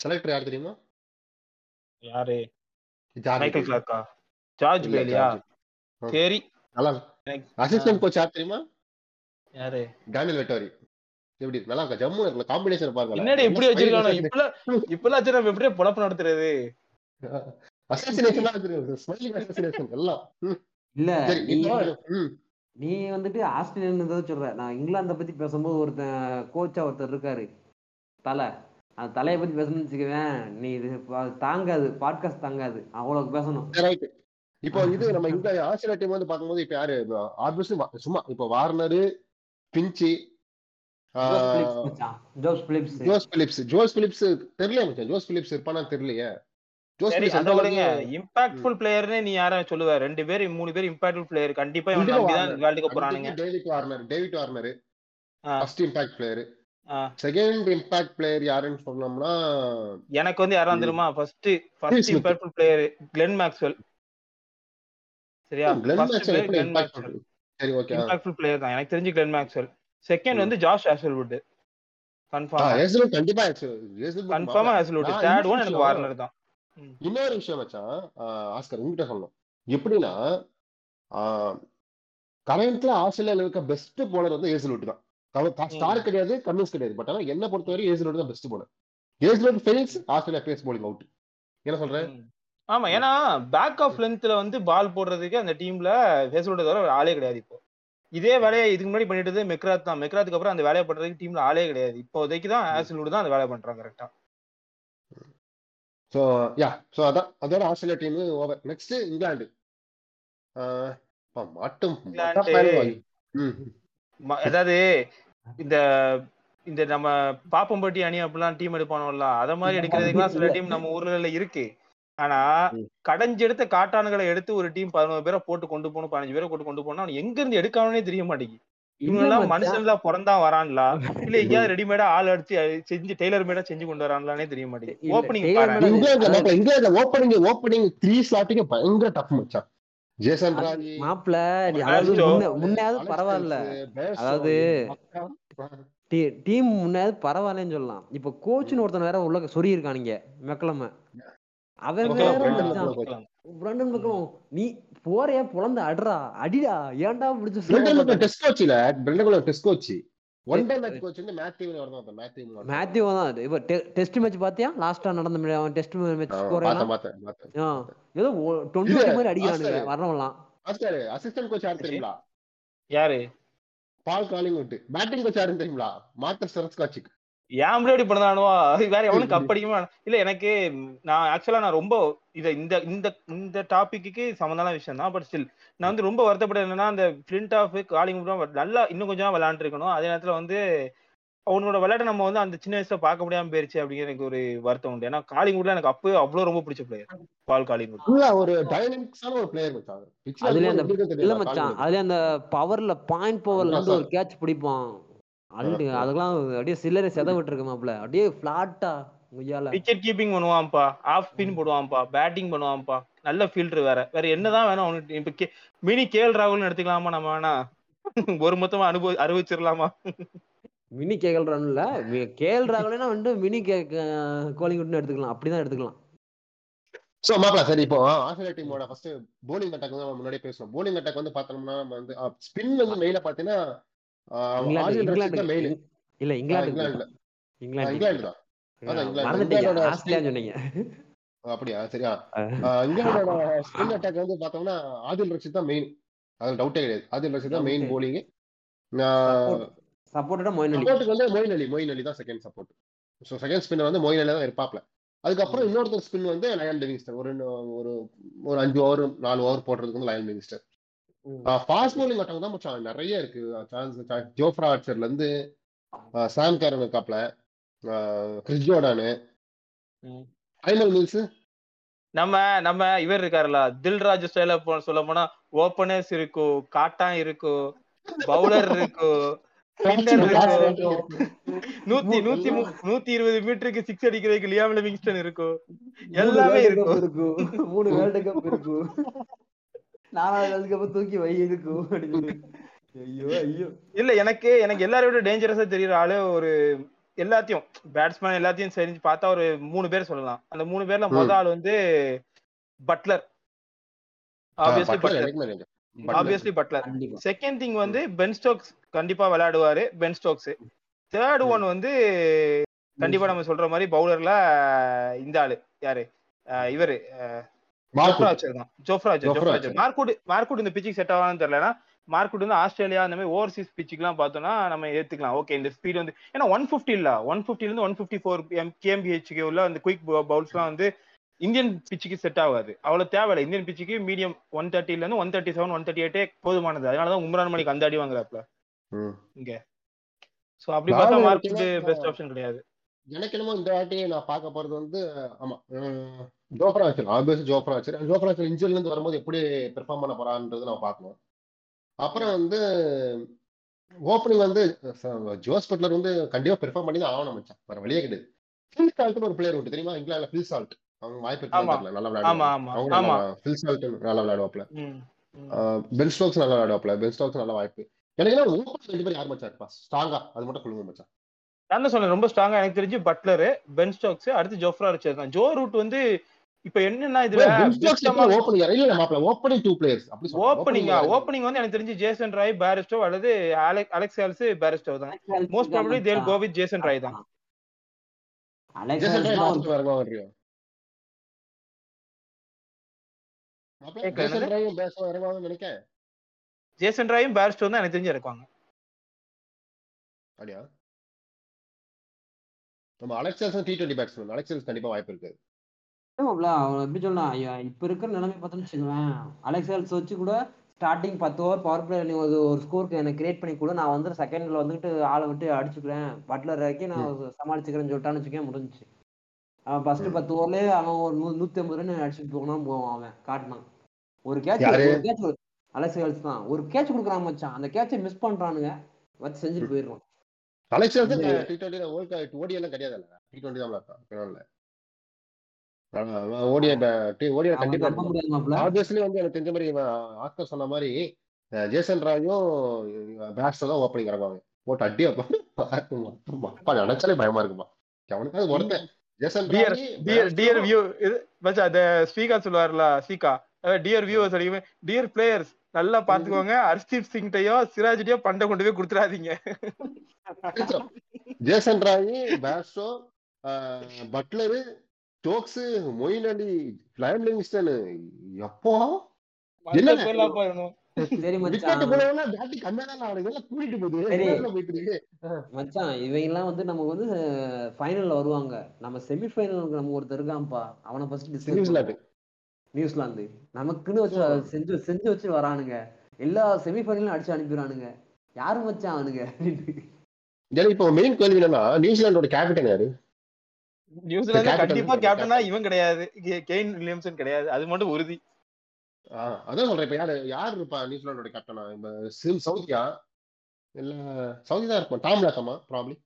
Speaker 1: செலக்டர் யார் தெரியுமா?
Speaker 2: யாரு? மைக்கேல். கிளார்க்கா ஜார்ஜ் பேலியா. சரி.
Speaker 1: நல்லா அசிஸ்டன்ட் கோச் யார் தெரியுமா?
Speaker 2: யாரு?
Speaker 1: Daniel Vettori. எப்படி இருக்கு? நல்லா இருக்கா ஜம்மு இருக்கல காம்பினேஷன் பாருங்க
Speaker 2: என்னடி இப்படி வச்சிருக்கானோ? இப்பெல்லாம் இப்பெல்லாம் வச்சு நம்ம எப்படியே பொழப்பு நடத்துறது?
Speaker 1: அசாசினேஷன் தான் ஸ்மைலிங் அசாசினேஷன் எல்லாம்.
Speaker 3: இல்ல நீ வந்துட்டு ஆஸ்திரேலியன் தான் சொல்ற. நான் இங்கிலாந்தை பத்தி பேசும்போது ஒருத்தன் கோச்சா ஒருத்தர் இருக்காரு. தலை. அந்த தலையை பத்தி பேசணும்னு வச்சுக்குவேன் நீ இது தாங்காது. பாட்காஸ்ட் தாங்காது. அவ்வளவு பேசணும்.
Speaker 1: ரைட் இப்போ இது நம்ம இந்த ஆஸ்திரேலியா டீம் வந்து பார்க்கும்போது இப்போ யாரு? ஆப்வியஸ்லி சும்மா இப்போ Warner பிஞ்சி
Speaker 3: Josh Philips. Josh Philips
Speaker 1: Josh தெரியல மச்சான் ஜோஸ் பிலிப்ஸ் இருப்பானா தெரியலையே ஜோஸ் பிலிப்ஸ்
Speaker 2: அதை
Speaker 1: அந்த
Speaker 2: விடுங்க
Speaker 1: அளவுக்கு
Speaker 2: இம்பாக்ட்ஃபுல் பிளேயர்னு நீ யார சொல்லுவ ரெண்டு பேர் மூணு பேர் இம்பாக்ட்ஃபுல் பிளேயர் கண்டிப்பா இவன் நம்பி தான். வேர்ல்டு கப் போறானுங்க
Speaker 1: David Warner David Warner. First impact player. Second impact player யாருன்னு சொன்னோம்னா
Speaker 2: எனக்கு வந்து யாரா தெரியுமா first first. Impactful player Glenn Maxwell சரியா
Speaker 1: கிளென் மேக்ஸ்வெல்
Speaker 2: இம்பாக்ட்ஃபுல் பிளேயர் தான் எனக்கு தெரிஞ்சு கிளென் மேக்ஸ்வெல் செகண்ட். வந்து ஜாஷ் ஆஷல்வுட் கன்ஃபார்ம்
Speaker 1: கண்டிப்பா
Speaker 2: கன்ஃபார்மா தேர்ட்
Speaker 1: இன்னொரு
Speaker 2: ஒன் எனக்கு
Speaker 1: விஷயம்
Speaker 2: வார்னர் தான்.
Speaker 1: இன்னொரு விஷயம் மச்சான் ஆஹ் ஆஸ்கர் உங்ககிட்ட சொல்லணும். எப்படின்னா கரண்ட்ல ஆஸ்திரேலியால இருக்க பெஸ்ட் போலர் வந்து ஏசலுட் தான். ஸ்டார் கிடையாது கன்வின்ஸ் கிடையாது. பட் ஆனா என்ன பொறுத்தவரை ஏசலுட் தான் best bowler Hazlewood fails Australia pace bowling out என்ன சொல்ற?
Speaker 2: ம். ஆமா ஏன்னா பேக் ஆஃப் லென்த்ல வந்து பால் போடுறதுக்கு அந்த டீம்ல ஃபேஸ்வுட் தவிர ஆளே கிடையாது இப்போ. இதே வேலையை இதுக்கு முன்னாடி பண்ணிட்டு மெக்ராத் தான். மெக்ராத்துக்கு அப்புறம் அந்த வேலையை பண்றதுக்கு டீம்ல ஆளே கிடையாது. இப்போதைக்கு தான் ஆசிலோடு தான் அந்த வேலையை பண்றாங்க கரெக்டா
Speaker 1: ஸோ யா ஸோ அதான் அதோட ஆஸ்திரேலியா டீம் ஓவர் நெக்ஸ்ட் இங்கிலாந்து மாட்டும்.
Speaker 2: அதாவது இந்த இந்த நம்ம பாப்பம்பட்டி அணி அப்படிலாம் டீம் எடுப்பானோம்ல அத மாதிரி எடுக்கிறதுக்குலாம் சில டீம் நம்ம ஊர்ல இருக்கு. ஆனா. கடைஞ்செடுத்த காட்டானுகளை எடுத்து ஒரு டீம் பதினோரு பேரை போட்டு கொண்டு போகணும் பதினஞ்சு பேரை போட்டு கொண்டு போனா அவன் எங்க இருந்து எடுக்கானே தெரிய மாட்டேங்குது இவங்க எல்லாம். மனுஷன்ல பிறந்தா வரான்லா இல்ல எங்கேயாவது ரெடிமேடா ஆள் அடிச்சு செஞ்சு டெய்லர் மேடா செஞ்சு கொண்டு வரான்லானே தெரிய மாட்டேங்குது opening
Speaker 1: opening opening three slot க்கு பயங்கர tough மச்சான். ஜேசன் ராஜி,
Speaker 3: முன்னையாவது பரவாயில்ல அதாவது. டீம் முன்னாவது பரவாயில்லன்னு சொல்லலாம் இப்ப கோச்சுன்னு ஒருத்தன் வேற உள்ள சொறி இருக்கானுங்க மெக்கலம அவன் வேற. பிரண்டன் மெக்கலம் நீ போறியா? புலந்து அட்றா அடிடா ஏன்டா
Speaker 1: பிரெண்டன் மெக்கலம் டெஸ்ட் கோச் இல்ல. Brendon McCullum test coach one day match coach வந்து மேத்யூன்னு வரணும் அந்த மேத்யூ
Speaker 3: மேத்யூ தான். இப்ப டெஸ்ட் மேட்ச் பாத்தியா லாஸ்டா நடந்த டெஸ்ட் மேட்ச் ஸ்கோர்
Speaker 1: பார்த்தேன் பார்த்தேன்
Speaker 3: ஏதோ டுவெண்ட்டி
Speaker 1: இது,
Speaker 3: மாதிரி அடிக்கிறானுங்க. வரவங்களாம்
Speaker 1: மாஸ்டர் அசிஸ்டன்ட் கோச் யாரு தெரியுங்களா?
Speaker 2: யாரு?
Speaker 1: பால் காலிங் விட்டு பேட்டிங் கோச் யாருன்னு தெரியுங்களா? மார்க்கஸ் செரஸ்காச்சிக்
Speaker 2: ஏன் இப்படி பண்ணதானுவா வேற எவனும் கப் அடிக்குமா இல்ல எனக்கு நான் ஆக்சுவலா நான் ரொம்ப இத இந்த இந்த இந்த டாபிக்கு சம்மந்தான விஷயம் தான். பட் ஸ்டில் நான் வந்து ரொம்ப வருத்தப்பட்டது என்னன்னா அந்த பிளின்ட் ஆஃப் காலிங் நல்லா இன்னும் கொஞ்சம் விளையாண்டு இருக்கணும் அதே நேரத்துல வந்து அவனோட விளையாட்டை நம்ம வந்து அந்த சின்ன வயசுல பார்க்க முடியாம போயிருச்சு அப்படிங்கிற எனக்கு ஒரு வருத்தம் உண்டு. ஏன்னா காலிங்குட்ல எனக்கு அப்போ அவ்வளவு ரொம்ப பிடிச்ச பிளேயர் பால் காலிங்குட்
Speaker 1: இல்ல ஒரு டைனமிக்ஸான ஒரு பிளேயர் மச்சான்.
Speaker 3: அதுலயே அந்த இல்ல மச்சான்? அதுல அந்த பவர்ல பாயிண்ட் பவர்ல இருந்து ஒரு கேட்ச் பிடிப்பான். அண்டு. அதெல்லாம் அப்படியே சில்லறை செத விட்டுருக்கு மாப்ள அப்படியே பிளாட்டா முய்யால.
Speaker 2: விக்கெட் கீப்பிங் பண்ணுவான்ப்பா. ஆஃப் ஸ்பின் போடுவான்ப்பா. பேட்டிங் பண்ணுவான்ப்பா. நல்ல ஃபீல்டர் வேற. வேற என்னதான் வேணும் அவனுக்கு இப்ப மினி கேஎல் ராகுல்னு எடுத்துக்கலாமா நம்ம வேணா? ஒரு மொத்தமா அனுபவி அறிவிச்சிடலாமா
Speaker 3: மினி கேஎல் ரன்ல கேஎல் ராகுலனா வந்து மினி கே கோலிங்குட்னு எடுத்துக்கலாம். அப்படிதான் எடுத்துக்கலாம்.
Speaker 1: சோ மாப்பிள சரி இப்போ ஆஸ்திரேலியா டீமோட ஃபர்ஸ்ட் போலிங் அட்டாக் வந்து நம்ம முன்னாடியே பேசுவோம் போலிங் அட்டாக் வந்து பார்த்தோம்னா நம்ம வந்து ஸ்பின் வந்து மெயில பாத்தீங்கன்னா
Speaker 3: இல்ல இங்கிலாந்து இங்கிலாந்து. சொன்னீங்க.
Speaker 1: அப்படியா? சரியா. இங்கிலாந்தோட ஸ்பின் அட்டாக் வந்து பார்த்தோம்னா ஆதில் ரஷீத் தான் மெயின் அது டவுட்டே கிடையாது. ஆதில் ரஷீத் தான் மெயின். போலிங்
Speaker 3: சப்போர்ட்டடா மொயின் அலி
Speaker 1: வந்து மொயின் அலி மொயின் அலி தான் second support so second spinner வந்து மொயின் அலி தான் இருப்பாப்ல. அதுக்கப்புறம் இன்னொருத்தர் ஸ்பின் வந்து லயன் லிவிங்ஸ்டன் ஒரு ஒரு ஒரு அஞ்சு ஓவர் நாலு ஓவர் போடுறதுக்கு வந்து Liam Livingstone fast bowling attack தான் மச்சான். நிறைய இருக்கு. சான்ஸ் ஜோஃப்ரா ஆர்ச்சர்ல இருந்து சாம் கேரன் இருக்காப்ல. Chris Jordan. ஃபைனல் மில்ஸ்
Speaker 2: நம்ம நம்ம இவர் இருக்காருல்ல தில்ராஜ் ஸ்டைல சொல்ல போனா ஓப்பனர்ஸ் இருக்கும் காட்டான் இருக்கும் பவுலர் இருக்கும் நூத்தி நூத்தி நூத்தி இருபது மீட்டருக்கு சிக்ஸ் அடிக்கிறதுக்கு லியாம் லிவிங்ஸ்டன் இருக்கும் எல்லாமே இருக்கும்
Speaker 3: மூணு வேர்ல்டு கப் இருக்கும் நாலாவது கப் தூக்கி வை இருக்கும் அப்படின்னு. ஐயோ ஐயோ.
Speaker 2: இல்ல எனக்கு எனக்கு எல்லாரை விட டேஞ்சரஸா தெரியற ஆளு ஒரு எல்லாத்தையும் பேட்ஸ்மேன் எல்லாத்தையும் செஞ்சு பார்த்தா ஒரு மூணு பேர் சொல்லலாம். அந்த மூணு பேர்ல முத ஆள் வந்து Buttler obviously Buttler obviously Buttler second thing வந்து பென் ஸ்டோக்ஸ் கண்டிப்பா விளையாடுவாரு பென் ஸ்டோக்ஸ் தேர்ட் ஒன் வந்து கண்டிப்பா நம்ம சொல்ற மாதிரி பவுலர்ல இந்த ஆளு யாரு? இவரு ஜோஃப்ரா தான். ஜோஃப்ரா
Speaker 1: ஜோஃப்ரா
Speaker 2: மார்க்குட் மார்க்குட் இந்த பிச்சுக்கு செட் ஆகான்னு தெரியலனா மார்க்குட் வந்து ஆஸ்திரேலியா அந்த மாதிரி ஓவர்சீஸ் பிச்சுக்குலாம் பார்த்தோம்னா நம்ம ஏத்துக்கலாம். ஓகே இந்த ஸ்பீட் வந்து ஏன்னா ஒன் பிப்டி இல்ல. ஒன் பிப்டில இருந்து ஒன் பிப்டி ஃபோர் கேஎம்பிஹெச்க்கு உள்ள அந்த குயிக் பவுல்ஸ்லாம் வந்து இந்தியன் பிச்சுக்கு செட் ஆகாது. அவ்வளவு தேவையில்லை. இந்தியன் பிச்சுக்கு மீடியம் ஒன் தேர்ட்டில இருந்து one thirty seven one thirty எயிட்டே போதுமானது அதனாலதான் உம்ரான் மணிக்கு அந்த அடி வாங்குறாப்ல. இங்க. சோ அப்படி பார்த்தா மார்க்குட் பெஸ்ட் ஆப்ஷன் கிடையாது.
Speaker 1: எனக்கு என்னமோ இந்த வாட்டி நான் பார்க்க போறது வந்து ஆமா Jofra Archer obvious Jofra Archer Jofra Archer இன்ஜுரில இருந்து வரும்போது எப்படி பெர்ஃபார்ம் பண்ண போறான்றது நான் பார்க்கணும். அப்புறம் வந்து ஓப்பனிங் வந்து ஜோஸ் பட்லர் வந்து கண்டிப்பா பெர்ஃபார்ம் பண்ணி தான் ஆகணும் மச்சான். வேற வழியே கிடையாது. ஃபில் சால்ட்னு ஒரு பிளேயர் உண்டு. தெரியுமா? இங்கிலாந்துல ஃபில் சால்ட் அவங்க வாய்ப்பு தெரியல நல்லா விளையாடுவாங்க. ஃபில் சால்ட் நல்லா விளையாடுவாப்ல. பென் ஸ்டோக்ஸ் நல்லா விளையாடுவாப்ல பென் ஸ்டோக்ஸ் நல்ல வாய்ப்பு. எனக்கு ஓப்பன் ரெண்டு பேர் யார் மச்சான் இருப்பா? ஸ்ட்ராங்கா அது மட்டும் சொல்லுங்க மச்சான்.
Speaker 2: நான் சொன்னேன் ரொம்ப ஸ்ட்ராங்கா எனக்கு தெரிஞ்சு பட்லர் பென் ஸ்டோக்ஸ் அடுத்து ஜோஃப்ரா ரிச்சர் தான். ஜோ ரூட் வந்து இப்ப என்னன்னா இதுல
Speaker 1: opening two players.
Speaker 2: Opening opening வந்து எனக்கு தெரிஞ்சு ஜேசன் ராய் பேரிஸ்டோ அல்லது அலெக் அலெக்ஸ் ஹால்ஸ் பேரிஸ்டோ தான். Most probably they'll go with Jason Roy தான்.
Speaker 1: Jason
Speaker 3: Alex?
Speaker 1: ராயும்
Speaker 2: பேரிஸ்டோ தான் எனக்கு தெரிஞ்சு இறக்குவாங்க.
Speaker 1: அப்படியா? நம்ம Alex Hales T twenty batsman Alex Hales கண்டிப்பா வாய்ப்பு இருக்கு.
Speaker 3: எப்படி சொல்லலாம் இப்ப இருக்கிற நிலைமை பார்த்தோம்னு வச்சுக்கோவேன் அலெக்ஸ் ஹெல்ஸ் வச்சு கூட ஸ்டார்டிங் பத்து ஓவர் பவர் பிளே நீ ஒரு ஒரு ஸ்கோருக்கு எனக்கு கிரியேட் பண்ணி கூட. நான் வந்து செகண்ட்ல வந்துட்டு ஆளை விட்டு அடிச்சுக்கிறேன். பட்லர் இறக்கி நான் சமாளிச்சுக்கிறேன்னு சொல்லிட்டான்னு வச்சுக்கேன் முடிஞ்சுச்சு. அவன் ஃபர்ஸ்ட் பத்து ஓவர்லயே அவன் ஒரு நூ நூத்தி ஐம்பது ரன் அடிச்சுட்டு போகணும் போவான் அவன் காட்டினான். ஒரு கேட்ச்? ஒரு கேட்ச் அலெக்ஸ் தான். ஒரு கேட்ச் கொடுக்குறான் மச்சான். அந்த கேட்சை மிஸ் பண்றானுங்க. வச்சு செஞ்சுட்டு போயிடுவான்.
Speaker 1: அலெக்ஸ் ஓடி எல்லாம் கிடையாது டி டுவெண்ட்டி தான் கண்டிப்பா ஆப்வியஸ்லி வந்து எனக்கு தெரிஞ்ச மாதிரி ஆஸ்கர் சொன்ன மாதிரி ஜேசன் ராயும் பேட்ஸ் தான் ஓப்பனிங் இறங்குவாங்க போட்டு அடி அப்பா நினைச்சாலே பயமா அவனுக்காவது ஒருத்தன். ஜேசன்
Speaker 2: டியர் டியர் வியூ இது அந்த ஸ்பீக்கா சொல்லுவார்ல சீகா. டியர் வியூவர்ஸ் அடிக்குமே. டியர் பிளேயர்ஸ் நல்லா பாத்துக்கோங்க ஹர்ஷ்தீப் சிங்டையோ சிராஜ்டையோ பண்டை கொண்டு போய் கொடுத்துறாதீங்க.
Speaker 1: ஜேசன் ராய் பேட்ஸோ பட்லரு ஸ்டோக்ஸ் மொயின் அலி பிளைம் லிவிங்ஸ்டன் எப்போ?
Speaker 3: மச்சான்.
Speaker 1: போனவங்க பேட்டிங் கம்மியா தான் அவனுக்கு எல்லாம் கூட்டிட்டு போகுது.
Speaker 3: சரி.
Speaker 1: எல்லாம் போயிட்டு இருக்கு?
Speaker 3: மச்சான் இவங்க எல்லாம் வந்து நமக்கு வந்து ஃபைனல்ல வருவாங்க. நம்ம செமி ஃபைனலுக்கு நம்ம ஒருத்தர் இருக்கான்ப்பா. அவனை ஃபர்ஸ்ட்
Speaker 1: நியூசிலாந்து
Speaker 3: நியூசிலாந்து நமக்குன்னு வச்சு செஞ்சு செஞ்சு வச்சு வரானுங்க. எல்லா செமி ஃபைனலும் அடிச்சு அனுப்பிடுறானுங்க. யாரு மச்சான் அவனுங்க?
Speaker 1: இப்போ மெயின் கேள்வி என்னன்னா நியூசிலாந்தோட கேபிட்டன் யாரு?
Speaker 2: நியூசிலாந்து
Speaker 1: Captain
Speaker 2: கண்டிப்பா. கேப்டனா இவன் கிடையாது. கே- கெயின் வில்லியம்சன் கிடையாது. அது மட்டும் உறுதி.
Speaker 1: அதான் சொல்றேன். இப்ப யாரு யார் இருப்பா நியூசிலாந்தோட கேப்டனா இப்ப சிம் சவுதியா? இல்ல சவுதி தான் இருப்பான். டாம் லாத்தமா ப்ராப்ளி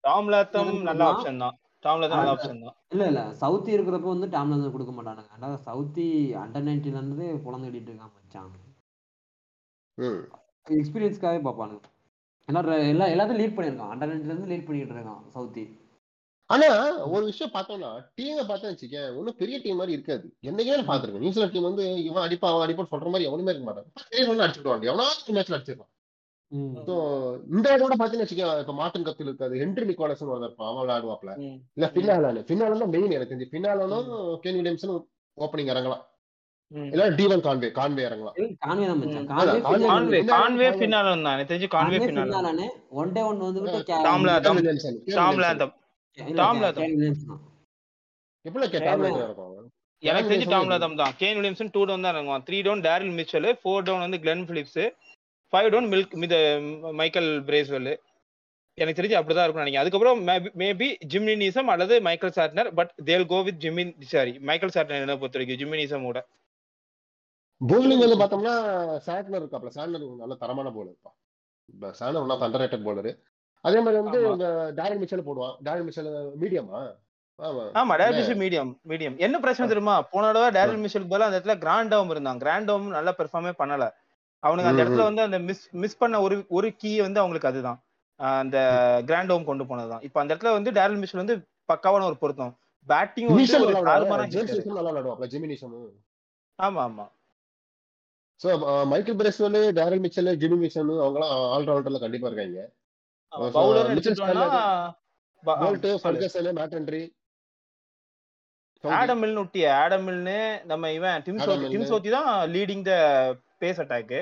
Speaker 2: டாம் லாத்தம் நல்ல. ஆப்ஷன் தான். டாம் லாத்தம் நல்ல ஆப்ஷன் தான்.
Speaker 3: இல்ல இல்ல. சவுத்தி இருக்கிறப்ப வந்து டாம்ல கொடுக்க மாட்டானுங்க. ஆனா சவுத்தி அண்டர் நைன்டீன்ல இருந்து புலந்துக்கிட்டு இருக்கான் மச்சான்.
Speaker 1: ம்.
Speaker 3: எக்ஸ்பீரியன்ஸ்க்காகவே பார்ப்பானுங்க. ஏன்னா எல்லா எல்லாத்தையும் லீட் பண்ணியிருக்கான். அண்டர் நைன்டீன்ல இருந்து லீட் பண்ணிட்டு இருக்கான் சவுத்தி
Speaker 1: ஆனா ஒரு விஷயம் பார்த்தோம்னா டீமை பார்த்தா வச்சுக்கேன் ஒன்னும் பெரிய டீம் மாதிரி இருக்காது. என்னைக்குமே நான் பாத்துருக்கேன் நியூசிலாந்து டீம் வந்து இவன் அடிப்பா அவன் அடிப்பான்னு சொல்ற மாதிரி எவனுமே இருக்க மாட்டான். அடிச்சுடுவாங்க எவனாவது மேட்ச்ல அடிச்சிருப்பான் ஸோ இந்த இதோட பாத்தீங்கன்னு வச்சுக்கேன் இப்ப மார்டின் கத்தில் இருக்காது ஹென்ரி நிக்கோலஸ்னு ஒருத்தர் இருப்பான் அவன் விளையாடுவாப்ல. இல்ல பின்னாலானு பின்னாலும் தான் மெயின் எனக்கு தெரிஞ்சு. பின்னாலும் கேன் வில்லியம்சன் ஓப்பனிங் இறங்கலாம். இல்ல டீவன் கான்வே கான்வே இறங்கலாம்.
Speaker 3: கான்வே தான் மச்சான்.
Speaker 2: ம்.
Speaker 3: கான்வே
Speaker 2: கான்வே
Speaker 1: பின்னால-
Speaker 2: கான்வே பின்னால தான். எனக்கு தெரிஞ்சு கான்வே பின்னால
Speaker 3: ஒன் டே ஒன்
Speaker 2: எனக்கு தெரிஞ்சு டாம் லாத்தம் தான். கேன் வில்லியம்சன் டூ டவுன் தான் இறங்குவான். Three down Daryl Mitchell four down வந்து கிளென் பிலிப்ஸ் ஃபைவ் டவுன் மில்க் மித மைக்கேல் பிரேஸ்வெல் எனக்கு தெரிஞ்சு அப்படிதான் இருக்கும் நினைக்கிறேன். அதுக்கப்புறம் மேபி ஜிம்னி நீசம் அல்லது Michael Santner but they'll go with ஜிம்மின் sorry Michael Santner என்ன பொறுத்த வரைக்கும் ஜிம்னி நீசமோட
Speaker 1: போலிங் வந்து பார்த்தோம்னா சாட்னர் இருக்காப்ல. சாட்னர் நல்ல தரமான போலர் இருப்பான் Santner one of under rated bowler அதே மாதிரி வந்து. இந்த டேரல் மிச்சல் போடுவான் டேரல் மிச்சல் மீடியமா ஆமா.
Speaker 2: டேரல் மீடியம் மீடியம் என்ன பிரச்சனை தெரியுமா? போன தடவை டேரல் மிஷலுக்கு பதிலா அந்த இடத்துல கிராண்ட் டவுன் இருந்தான். கிராண்ட் டவுன் நல்லா பெர்ஃபார்மே பண்ணல. அவனுக்கு அந்த இடத்துல. வந்து அந்த மிஸ் மிஸ் பண்ண ஒரு ஒரு கீ வந்து அவங்களுக்கு அதுதான். அந்த கிராண்ட் டவுன் கொண்டு போனதுதான். இப்போ அந்த இடத்துல வந்து டேரல் மிஷல் வந்து பக்காவான ஒரு பொருத்தம். பேட்டிங் வந்து ஆமா ஆமா.
Speaker 1: So Michael Bracewell Daryl Mitchell Jimmy mission அவங்கலாம் ஆல்ரவுண்டர்ல கண்டிப்பா இருக்காங்க.
Speaker 2: பவுலர் எடுத்துட்டோம்னா ப- ஆ,
Speaker 1: போல்ட்
Speaker 2: சொல்லு.
Speaker 1: Ferguson Matt Henry
Speaker 2: Adam Milne ஒட்டிய ஆடம் மில்னு நம்ம இவன் டிம் சவுத்தி. டிம் சவுத்தி தான் leading the pace attack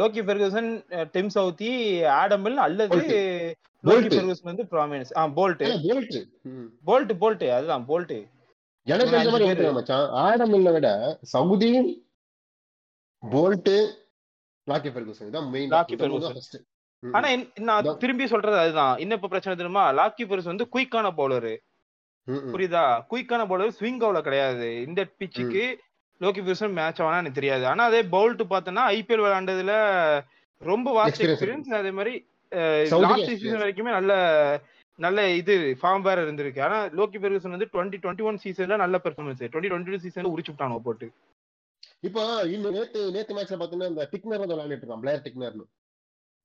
Speaker 2: Lockie Ferguson Tim Southee Adam Milne அல்லது. லோக்கி. ஃபெர்கூசன் வந்து ப்ராமினன்ஸ் ஆ போல்ட்
Speaker 1: போல்ட்
Speaker 2: போல்ட் போல்ட் அதுதான் போல்ட்
Speaker 1: எனக்கு
Speaker 2: இவங்க
Speaker 1: தெரிஞ்ச மாதிரி
Speaker 2: அஞ்சு பேரு.
Speaker 1: ஓகே மச்சான். ஆடம் மில்லை விட சவுதி போல்ட் லாக்கி ஃபெர்கூசன் இதான் மெயின்
Speaker 2: லாக்கி ஃபெர்கூசன். ஆனா நான். திரும்பி சொல்றது அதுதான். இன்னும் இப்ப பிரச்சனை தெரியுமா? லாக்கி பெருஸ் வந்து குயிக்கான பவுலர் புரியுதா? குயிக்கான பவுலர் ஸ்விங் அவ்வளவு கிடையாது. இந்த பிச்சுக்கு லோக்கி பெருசன் மேட்ச் ஆனா எனக்கு தெரியாது. ஆனா அதே பவுல்ட் பார்த்தோன்னா ஐபிஎல் விளையாண்டதுல ரொம்ப வாஸ்ட் எக்ஸ்பீரியன்ஸ் அதே மாதிரி லாஸ்ட். சீசன் வரைக்குமே நல்ல நல்ல இது ஃபார்ம் வேற இருந்திருக்கு. ஆனா லோக்கி பெர்கூசன் வந்து டுவெண்ட்டி டுவெண்ட்டி ஒன் சீசன்ல நல்ல பெர்ஃபார்மன்ஸ் டுவெண்ட்டி டுவெண்ட்டி டூ சீசன்ல உரிச்சு விட்டாங்க போட்டு.
Speaker 1: இப்போ இன்னும் நேத்து நேத்து மேட்ச்ல பாத்தீங்கன்னா இந்த டிக்னர் வந்து விளையாடிட்டு இருக்கான். பிளேயர் டிக்னர்னு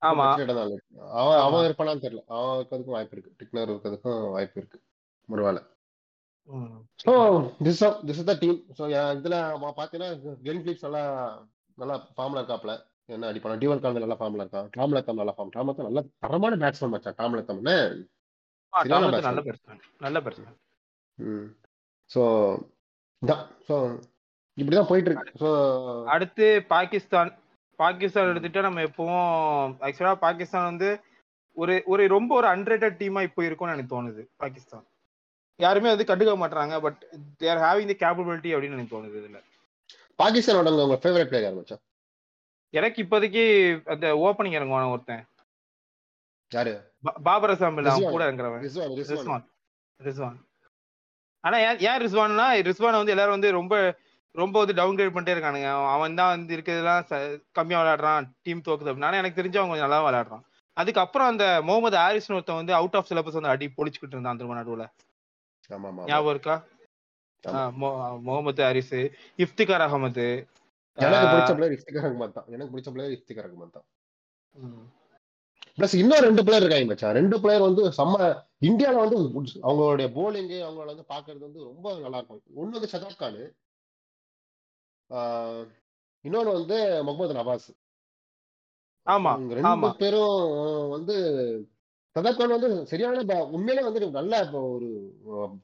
Speaker 2: ஆமா.
Speaker 1: அவன் அவன்
Speaker 2: ஆமா.
Speaker 1: இருப்பானான்னு தெரியல. அவன் இருக்கிறதுக்கும் வாய்ப்பு இருக்கு. டிக்னர் இருக்கிறதுக்கும் வாய்ப்பு இருக்கு. So this this is the team so இதுல பாத்தீங்கன்னா கென் பிளிப்ஸ் நல்லா நல்லா ஃபார்ம்ல இருக்காப்ல. என்ன அடிப்பான? நல்லா ஃபார்ம்ல இருக்கான் டாம் லத்தம் நல்லா ஃபார்ம் டாம் லத்தம் நல்ல தரமான பேட்ஸ்மேன் மச்சான். டாம் லத்தம்னு.
Speaker 2: நல்ல பெர்சன் நல்ல பெர்சன்
Speaker 1: ம். ஸோ தான் ஸோ இப்படிதான் போயிட்டு இருக்கு. ஸோ
Speaker 2: அடுத்து பாகிஸ்தான் பாகிஸ்தான் எடுத்துட்டா நம்ம எப்பவும் ஆக்சுவலா பாகிஸ்தான் வந்து ஒரு ஒரு ரொம்ப ஒரு அன்ரேட்டட் டீமா இப்போ இருக்கும்னு எனக்கு தோணுது பாகிஸ்தான். யாருமே வந்து கண்டுக்க மாட்டாங்க but they're having the capability அப்படின்னு எனக்கு தோணுது இதுல.
Speaker 1: பாகிஸ்தானோட உங்க ஃபேவரட் பிளேயர் மச்சான்?
Speaker 2: எனக்கு இப்போதைக்கு அந்த ஓப்பனிங் இறங்குவான ஒருத்தன்.
Speaker 1: யாரு?
Speaker 2: பாபர் அசாம் இல்ல அவன். கூட இறங்குறவன்.
Speaker 1: ரிஸ்வான் ரிஸ்வான்.
Speaker 2: ஆனா ஏன் ரிஸ்வான்னா ரிஸ்வான் வந்து எல்லாரும் வந்து ரொம்ப ரொம்ப வந்து டவுன் கிரேட் பண்ணிட்டே இருக்கானுங்க. அவன் தான் வந்து இருக்கிறதெல்லாம் ச- கம்மியா விளையாடுறான் டீம் தோக்குது அப்படின்னு எனக்கு தெரிஞ்சு கொஞ்சம் நல்லா விளையாடுறான். அதுக்கப்புறம் அந்த முகமது ஹாரிஸ்னு ஒருத்தன் வந்து அவுட் ஆஃப் சிலபஸ் வந்து அடி பொழிச்சுக்கிட்டு இருந்தான் திரும்ப நடுவுல. ஞாபகம் இருக்கா? முகமது ஹாரிஸ் இஃப்திகார் அகமது.
Speaker 1: எனக்கு பிடிச்ச பிளேயர் இஃப்திகார் ரஹ்மான் தான். எனக்கு பிடிச்ச பிளேயர் இஃப்திகார் ரஹ்மான் தான். பிளஸ் இன்னும் ரெண்டு பிளேயர் இருக்காங்க மச்சான். ரெண்டு பிளேயர் வந்து செம்ம இந்தியால வந்து அவங்களுடைய போலிங் அவங்கள வந்து பாக்குறது வந்து ரொம்ப நல்லா இருக்கும். ஒண்ணு வந்து ஷதாப் கான் இன்னொன்னு வந்து முகமது நவாஸ்.
Speaker 2: ஆமா
Speaker 1: ரெண்டு பேரும் வந்து சதாப் கான் வந்து சரியான உண்மையிலே வந்து நல்ல இப்ப ஒரு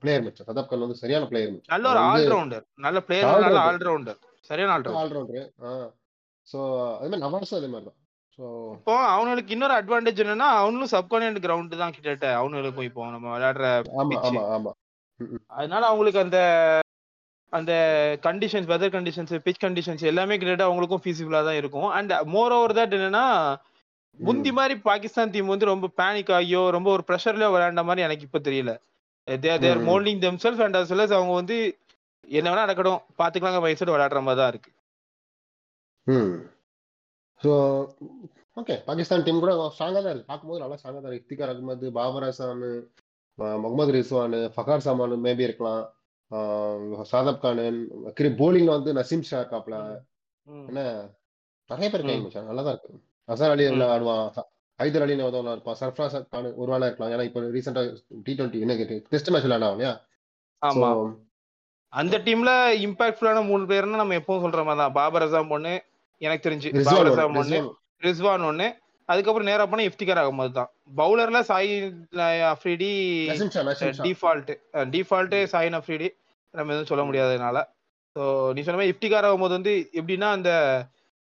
Speaker 1: பிளேயர் மச்சான் சதாப் கான் வந்து சரியான பிளேயர்
Speaker 2: நல்ல ஒரு ஆல்ரவுண்டர் நல்ல பிளேயர் நல்ல. ஆல்ரவுண்டர் சரியான ஆல்ரவுண்டர்
Speaker 1: ஆல்ரவுண்டர் ஸோ அதே மாதிரி நவாஸும் அதே மாதிரி தான். ஸோ
Speaker 2: இப்போ அவனுக்கு இன்னொரு அட்வான்டேஜ் என்னன்னா அவனும் சப்கான்டினென்ட் கிரவுண்ட் தான் கிட்டத்தட்ட. அவனுக்கும் இப்போ நம்ம விளையாடுற
Speaker 1: ஆமா. ஆமா ஆமா.
Speaker 2: அதனால அவங்களுக்கு அந்த அந்த conditions weather conditions pitch conditions எல்லாமே கிட்டத்தட்ட அவங்களுக்கும் ஃபீஸிபிளா தான் இருக்கும். அண்ட் மோர் ஓவர் தட் என்னன்னா முந்தி மாதிரி பாகிஸ்தான் டீம் வந்து ரொம்ப பேனிக் ஆகியோ ரொம்ப ஒரு ப்ரெஷர்லயோ விளையாண்ட மாதிரி எனக்கு இப்ப தெரியல. They're they're. Moulding themself and as well அவங்க வந்து என்ன வேணா நடக்கட்டும் பாத்துக்கலாங்க மைண்ட் விளையாடுற மாதிரி தான் இருக்கு.
Speaker 1: ஸோ ஓகே பாகிஸ்தான் டீம் கூட ஸ்ட்ராங்காக தான் இருக்கு. பார்க்கும்போது நல்லா ஸ்ட்ராங்காக தான் இருக்கு. இஃப்திகார் அகமது பாபர் அசான் முகமது ரிஸ்வான் ஃபகார் சாமான் மேபி இருக்கலாம். சாதப் கான் போலிங்ல வந்து நசீம் ஷா இருக்காப்ல. என்ன? நிறைய பேர் இருக்காங்க மச்சான். நல்லா தான் இருக்கு. அசர் அலி. ஆடுவான்? ஹைதர் அலி ஒருத்தவங்க இருப்பான் சர்ஃப்ராஸ் கான் ஒரு வேளை இருக்கலாம். ஏன்னா இப்போ ரீசெண்டா டி டுவெண்ட்டி என்ன டெஸ்ட் மேட்ச் விளையாடுவான் இல்லையா?
Speaker 2: ஆமா. அந்த டீம்ல இம்பாக்ட்ஃபுல்லான மூணு பேர்னா நம்ம எப்பவும் சொல்ற மாதிரி தான். பாபர் அசாம் ஒண்ணு எனக்கு தெரிஞ்சு. பாபர் அசாம் ஒண்ணு
Speaker 1: ரிஸ்வான்.
Speaker 2: ஒண்ணு. அதுக்கப்புறம் நேரா போனா இஃப்திகார் அகமது தான். பவுலர்ல சாய் அஃப்ரிடி டிஃபால்ட் டிஃபால்ட் சாயின் அஃப்ரிடி. நம்ம எதுவும் சொல்ல முடியாததுனால. ஸோ நீ சொன்ன மாதிரி இஃப்திகார் அகமது வந்து எப்படின்னா அந்த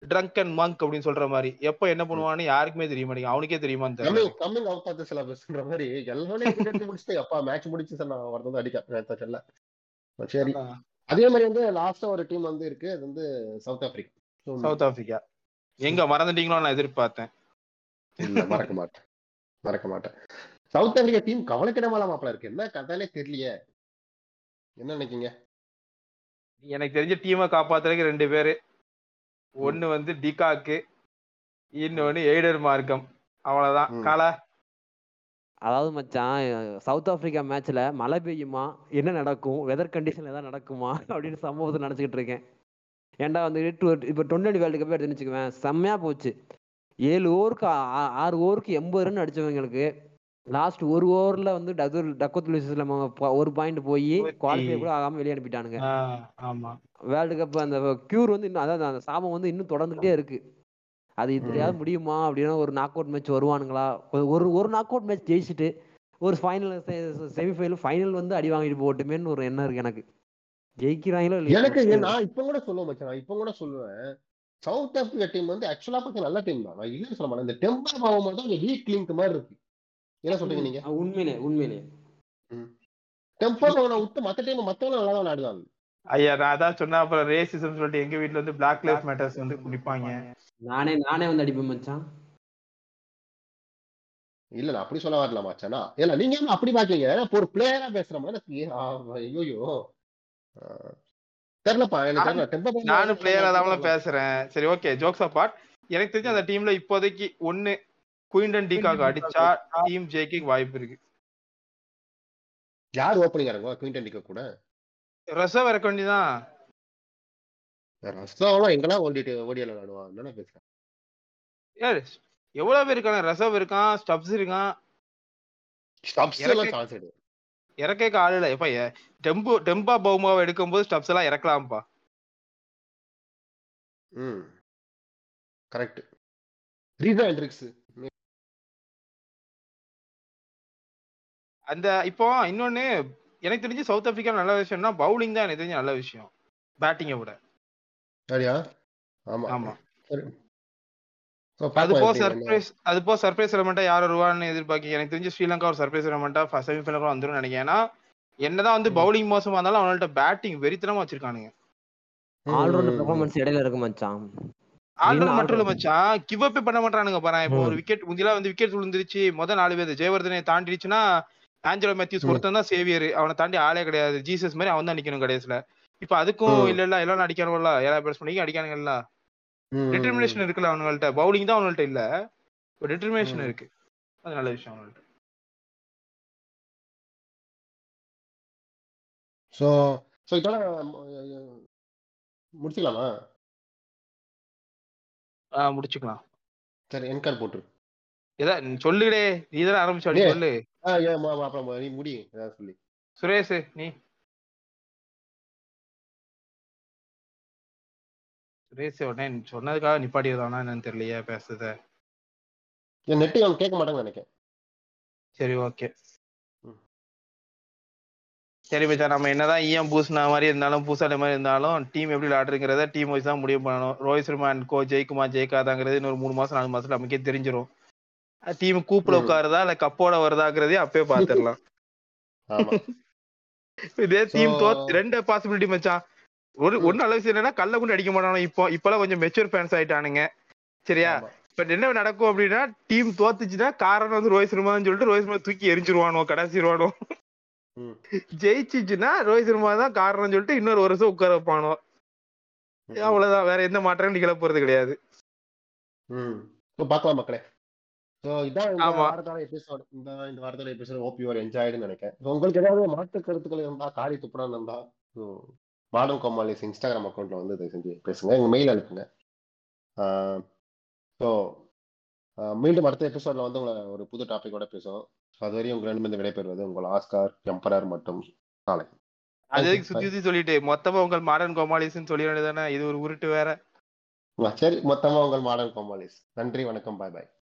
Speaker 2: ட்ரங்க் அண்ட் மங்க் அப்படின்னு சொல்ற மாதிரி எப்போ என்ன பண்ணுவான்னு யாருக்குமே தெரிய மாட்டேங்குது. அவனுக்கே தெரியல
Speaker 1: coming coming out of the சிலபஸ்ன்ற மாதிரி எல்லாமே முடிச்சுட்டு அப்பா மேட்ச் முடிச்சு சார் நான் வரது அடிக்க தெரியல. சரி. அதே மாதிரி வந்து லாஸ்டா ஒரு டீம் வந்து இருக்கு அது வந்து சவுத் ஆப்பிரிக்கா
Speaker 2: சவுத் ஆப்பிரிக்கா எங்க மறந்துட்டீங்களோ நான் எதிர்பார்த்தேன்.
Speaker 1: இல்ல மறக்க மாட்டேன். மறக்க மாட்டேன். சவுத் ஆப்பிரிக்கா டீம் கவலைக்கிடமால மாப்பிள இருக்கு. என்ன கதையிலே தெரியலையே. என்ன நினைக்கீங்க?
Speaker 2: எனக்கு தெரிஞ்ச டீமை காப்பாத்துறதுக்கு ரெண்டு பேரு. ஒன்னு வந்து டிகாக்கு இன்னொன்னு எய்டர் மார்க்கம். அவ்வளவுதான்.
Speaker 1: ம்.
Speaker 2: காலா?
Speaker 3: அதாவது மச்சான் சவுத் ஆப்பிரிக்கா மேட்ச்ல மழை பெய்யுமா? என்ன நடக்கும்? வெதர் கண்டிஷன் ஏதாவது நடக்குமா? அப்படின்னு சம்பவத்தை நினச்சிக்கிட்டு இருக்கேன். ஏன்டா வந்து இப்போ டுவெண்ட்டி வேர்ல்டு கப் எடுத்து வச்சுக்குவேன். செம்மையா போச்சு. ஏழு ஓவருக்கு ஆறு ஓவருக்கு எண்பது ரன் அடிச்சவங்களுக்கு லாஸ்ட் ஒரு ஓவர்ல வந்து டகுர் டக்கோத் லூசிஸ்ல ஒரு பாயிண்ட் போய் குவாலிஃபை கூட ஆகாம வெளியே அனுப்பிட்டானுங்க.
Speaker 2: ஆமா.
Speaker 3: வேர்ல்டு கப் அந்த கியூர் வந்து இன்னும் அதாவது அந்த சாபம் வந்து இன்னும் தொடர்ந்துகிட்டே இருக்கு. அது இதுலயாவது முடியுமா அப்படின்னா ஒரு நாக் அவுட் மேட்ச் வருவானுங்களா? ஒரு- ஒரு நாக் அவுட் மேட்ச் ஜெயிச்சுட்டு ஒரு ஃபைனல் செமிஃபைனல் ஃபைனல் வந்து அடி வாங்கிட்டு போகட்டுமேன்னு ஒரு எண்ணம் இருக்கு எனக்கு. ஜெயிக்கிறாங்களோ
Speaker 1: எனக்கு
Speaker 3: இல்லையோ
Speaker 1: நான் இப்ப கூட சொல்லுவேன் மச்சான் நான் இப்ப கூட சொல்லுவேன். சவுத் ஆப்பிரிக்கா டீம் வந்து ஆக்சுவலா பார்த்து நல்ல டீம் தான். நான் இல்லைன்னு சொல்ல மாட்டேன். இந்த டெம்பர் பாவம் மட்டும் வீக் லிங்க் மாதிரி இருக்கு. என்ன சொல்றீங்க நீங்க?
Speaker 3: உண்மையிலே உண்மையிலே.
Speaker 1: பவனை விட்டு மத்த டீம் மத்தவங்க நல்லா தான் ஆடுவாங்க
Speaker 2: ஐயா நான் அதான் சொன்னேன் அப்புறம் ரேசிசம் சொல்லிட்டு எங்க வீட்ல வந்து பிளாக் லைஃப் மேட்டர்ஸ் வந்து குடிப்பாங்க.
Speaker 3: நானே நானே வந்து அடிப்பேன் மச்சான்.
Speaker 1: இல்ல நான் அப்படி சொல்ல வரல மச்சானா? இல்ல நீங்க என்ன அப்படி பாக்கீங்க ஒரு பிளேயரா பேசுற மாதிரி ஆ, தெரியலப்பா எனக்கு
Speaker 2: நானும் பிளேயரா தான் பேசுறேன். சரி ஓகே ஜோக்ஸ் அப்பார்ட் எனக்கு தெரிஞ்ச அந்த டீம்ல இப்போதைக்கு ஒன்னு குயின்டன் டிகாக் அடிச்சா டீம் ஜெயிக்க வாய்ப்பு இருக்கு.
Speaker 1: யார் ஓப்பனிங் இறங்குவா குயின்டன் டிக்க கூட?
Speaker 2: ரசவ் இறக்க வேண்டியதான்
Speaker 1: ரஸ்தாவெல்லாம் எங்கெல்லாம் ஓடிட்டு ஓடியல விளாடுவான் என்ன பேசுறேன்
Speaker 2: யார் எவ்வளவு பேர் இருக்காங்க? ரசவ் இருக்கான் ஸ்டப்ஸ் இருக்கான்.
Speaker 1: ஸ்டப்ஸ் எல்லாம் சான்ஸ் எடு.
Speaker 2: இறக்க ஆள் இல்ல. எப்ப டெம்பு டெம்பா பவுமாவை எடுக்கும்போது ஸ்டப்ஸ் எல்லாம் இறக்கலாம்ப்பா.
Speaker 1: ம். கரெக்ட் ரீசா ஹெண்ட்ரிக்ஸ்
Speaker 2: அந்த இப்போ இன்னொன்னு எனக்கு தெரிஞ்சு சவுத் ஆப்பிரிக்கா நல்ல விஷயம்னா பவுலிங் தான் எனக்கு தெரிஞ்ச நல்ல விஷயம். பேட்டிங்கை விட.
Speaker 1: சரியா ஆமா.
Speaker 2: ஆமா. அது போ. சர்ப்ரைஸ் அது போ சர்ப்ரைஸ் எலமெண்டா யார் வருவான்னு எதிர்பார்க்க எனக்கு தெரிஞ்சு ஸ்ரீலங்கா ஒரு சர்ப்ரைஸ் எலமெண்டா செமிஃபைனல் வந்துரும் நினைக்கிறேன். ஏன்னா என்னதான் வந்து. பவுலிங் மோசமா இருந்தாலும் அவங்கள்ட்ட பேட்டிங் வெறித்தனமா வச்சிருக்கானுங்க.
Speaker 1: ம்,
Speaker 3: பெர்ஃபார்மன்ஸ் இடையில இருக்கு மச்சான்.
Speaker 2: ஆல்ரவுண்டர்
Speaker 3: Win
Speaker 2: மட்டும் இல்ல. மச்சான். கிவ் அப்பே பண்ண மாட்டானுங்க பாரு. இப்போ. ஒரு விக்கெட் முந்திலாம் வந்து விக்கெட் விழுந்துருச்சு. முதல் நாலு பேர் ஜெயவர்தனை தாண்டிடுச்சுன்னா ஆஞ்சலோ மேத்யூஸ். ஒருத்தன் தான் சேவியர். அவனை தாண்டி ஆளே கிடையாது. ஜீசஸ் மாதிரி அவன் தான் நிக்கணும் கடைசியில. இப்ப அதுக்கும். இல்ல இல்ல எல்லாம் அடிக்கணும்ல எல்லா பேட்ஸ்மேனையும் அடிக்கானுங்கல்ல. டிட்டர்மினேஷன் இருக்குல்ல அவனுங்கள்ட்ட. பவுலிங் தான் அவனுங்கள்ட்ட இல்ல. டிட்டர்மினேஷன்
Speaker 1: ம்.
Speaker 2: இருக்கு. அது நல்ல விஷயம் அவனுங்கள்ட்ட.
Speaker 1: ஸோ ஸோ இதோட முடிச்சுக்கலாமா?
Speaker 2: ஆஹ் முடிச்சுக்கலாம்.
Speaker 1: சரி என் கார்டு போட்டுரு.
Speaker 2: ஏதா சொல்லுடே. நீ தானே ஆரம்பிச்சு. சொல்லு.
Speaker 1: ஆ அப்புறம் நீ முடி சொல்லி.
Speaker 2: சுரேஷ் நீ. சுரேஷ் உடனே சொன்னதுக்காக நிப்பாட்டியதானா என்னன்னு தெரியலையே பேசுறத.
Speaker 1: நெட்டு கேட்க மாட்டாங்கன்னு நினைக்கிறேன்.
Speaker 2: சரி ஓகே. சரி மச்சான் நம்ம என்னதான் ஈஎம் பூசின மாதிரி இருந்தாலும் பூசால மாதிரி இருந்தாலும் டீம் எப்படி விளையாடுறங்கிறத டீம் வைஸ் தான் முடிவு பண்ணணும். ரோஹித் சர்மா அண்ட் கோ ஜெயிக்குமா ஜெயிக்காதாங்கிறது இன்னொரு மூணு மாசம் நாலு மாசத்துல நமக்கே தெரிஞ்சிரும். டீம் கூப்புல
Speaker 1: ம்.
Speaker 2: உட்காருதா இல்ல கப்போட வருதாங்கிறதே அப்பயே பாத்துடலாம்
Speaker 1: ஆமா.
Speaker 2: இதே டீம் தோத்து ரெண்டு பாசிபிலிட்டி மச்சான். ஒரு. ஒண்ணு நல்ல விஷயம் என்னன்னா கல்ல கொண்டு அடிக்க மாட்டானோ இப்போ இப்பெல்லாம் கொஞ்சம் மெச்சூர் ஃபேன்ஸ் ஆயிட்டானுங்க. சரியா. பட் என்ன நடக்கும் அப்படின்னா டீம் தோத்துச்சுன்னா காரணம் வந்து ரோஹித் சர்மான்னு சொல்லிட்டு ரோஹித் சர்மா தூக்கி எரிஞ்சிருவானோ கடைசிடுவானோ
Speaker 1: ம்.
Speaker 2: ஜெயிச்சிச்சுன்னா ரோஹித் சர்மா தான் காரணம்னு சொல்லிட்டு இன்னொரு வருஷம் உட்கார வைப்பானோ. அவ்வளவுதான். வேற எந்த மாற்றமும் நிகழ போறது கிடையாது.
Speaker 1: பார்க்கலாம் மக்களே. ஸோ இதான் இந்த. வாரத்தோட எபிசோட் இந்த இந்த வாரத்தோட எபிசோட் ஹோப் யூஆர் என்ஜாய்டுன்னு நினைக்கிறேன். உங்களுக்கு ஏதாவது மாற்று கருத்துக்கள் இருந்தா காரி துப்புடம் இருந்தா ஸோ மாடம் கோமாலிஸ் இன்ஸ்டாகிராம் அக்கௌண்ட்ல வந்து இதை செஞ்சு பேசுங்க. எங்க மெயில் அனுப்புங்க. ஸோ மீண்டும் அடுத்த எபிசோட்ல வந்து உங்களை ஒரு புது டாபிக்கோட பேசுவோம். ஸோ அது வரையும் உங்களிடமிருந்து விடைபெறுவது உங்கள் ஆஸ்கார் எம்பரர் மற்றும் நாளை
Speaker 2: அது. சுத்தி சுத்தி சொல்லிட்டு? மொத்தமா உங்கள் மாடர்ன் கோமாலிஸ்ன்னு சொல்லிட வேண்டியதானே இது ஒரு உருட்டு வேற.
Speaker 1: சரி. மொத்தமா உங்கள் மாடர்ன் கோமாலிஸ் நன்றி வணக்கம். பாய் பாய்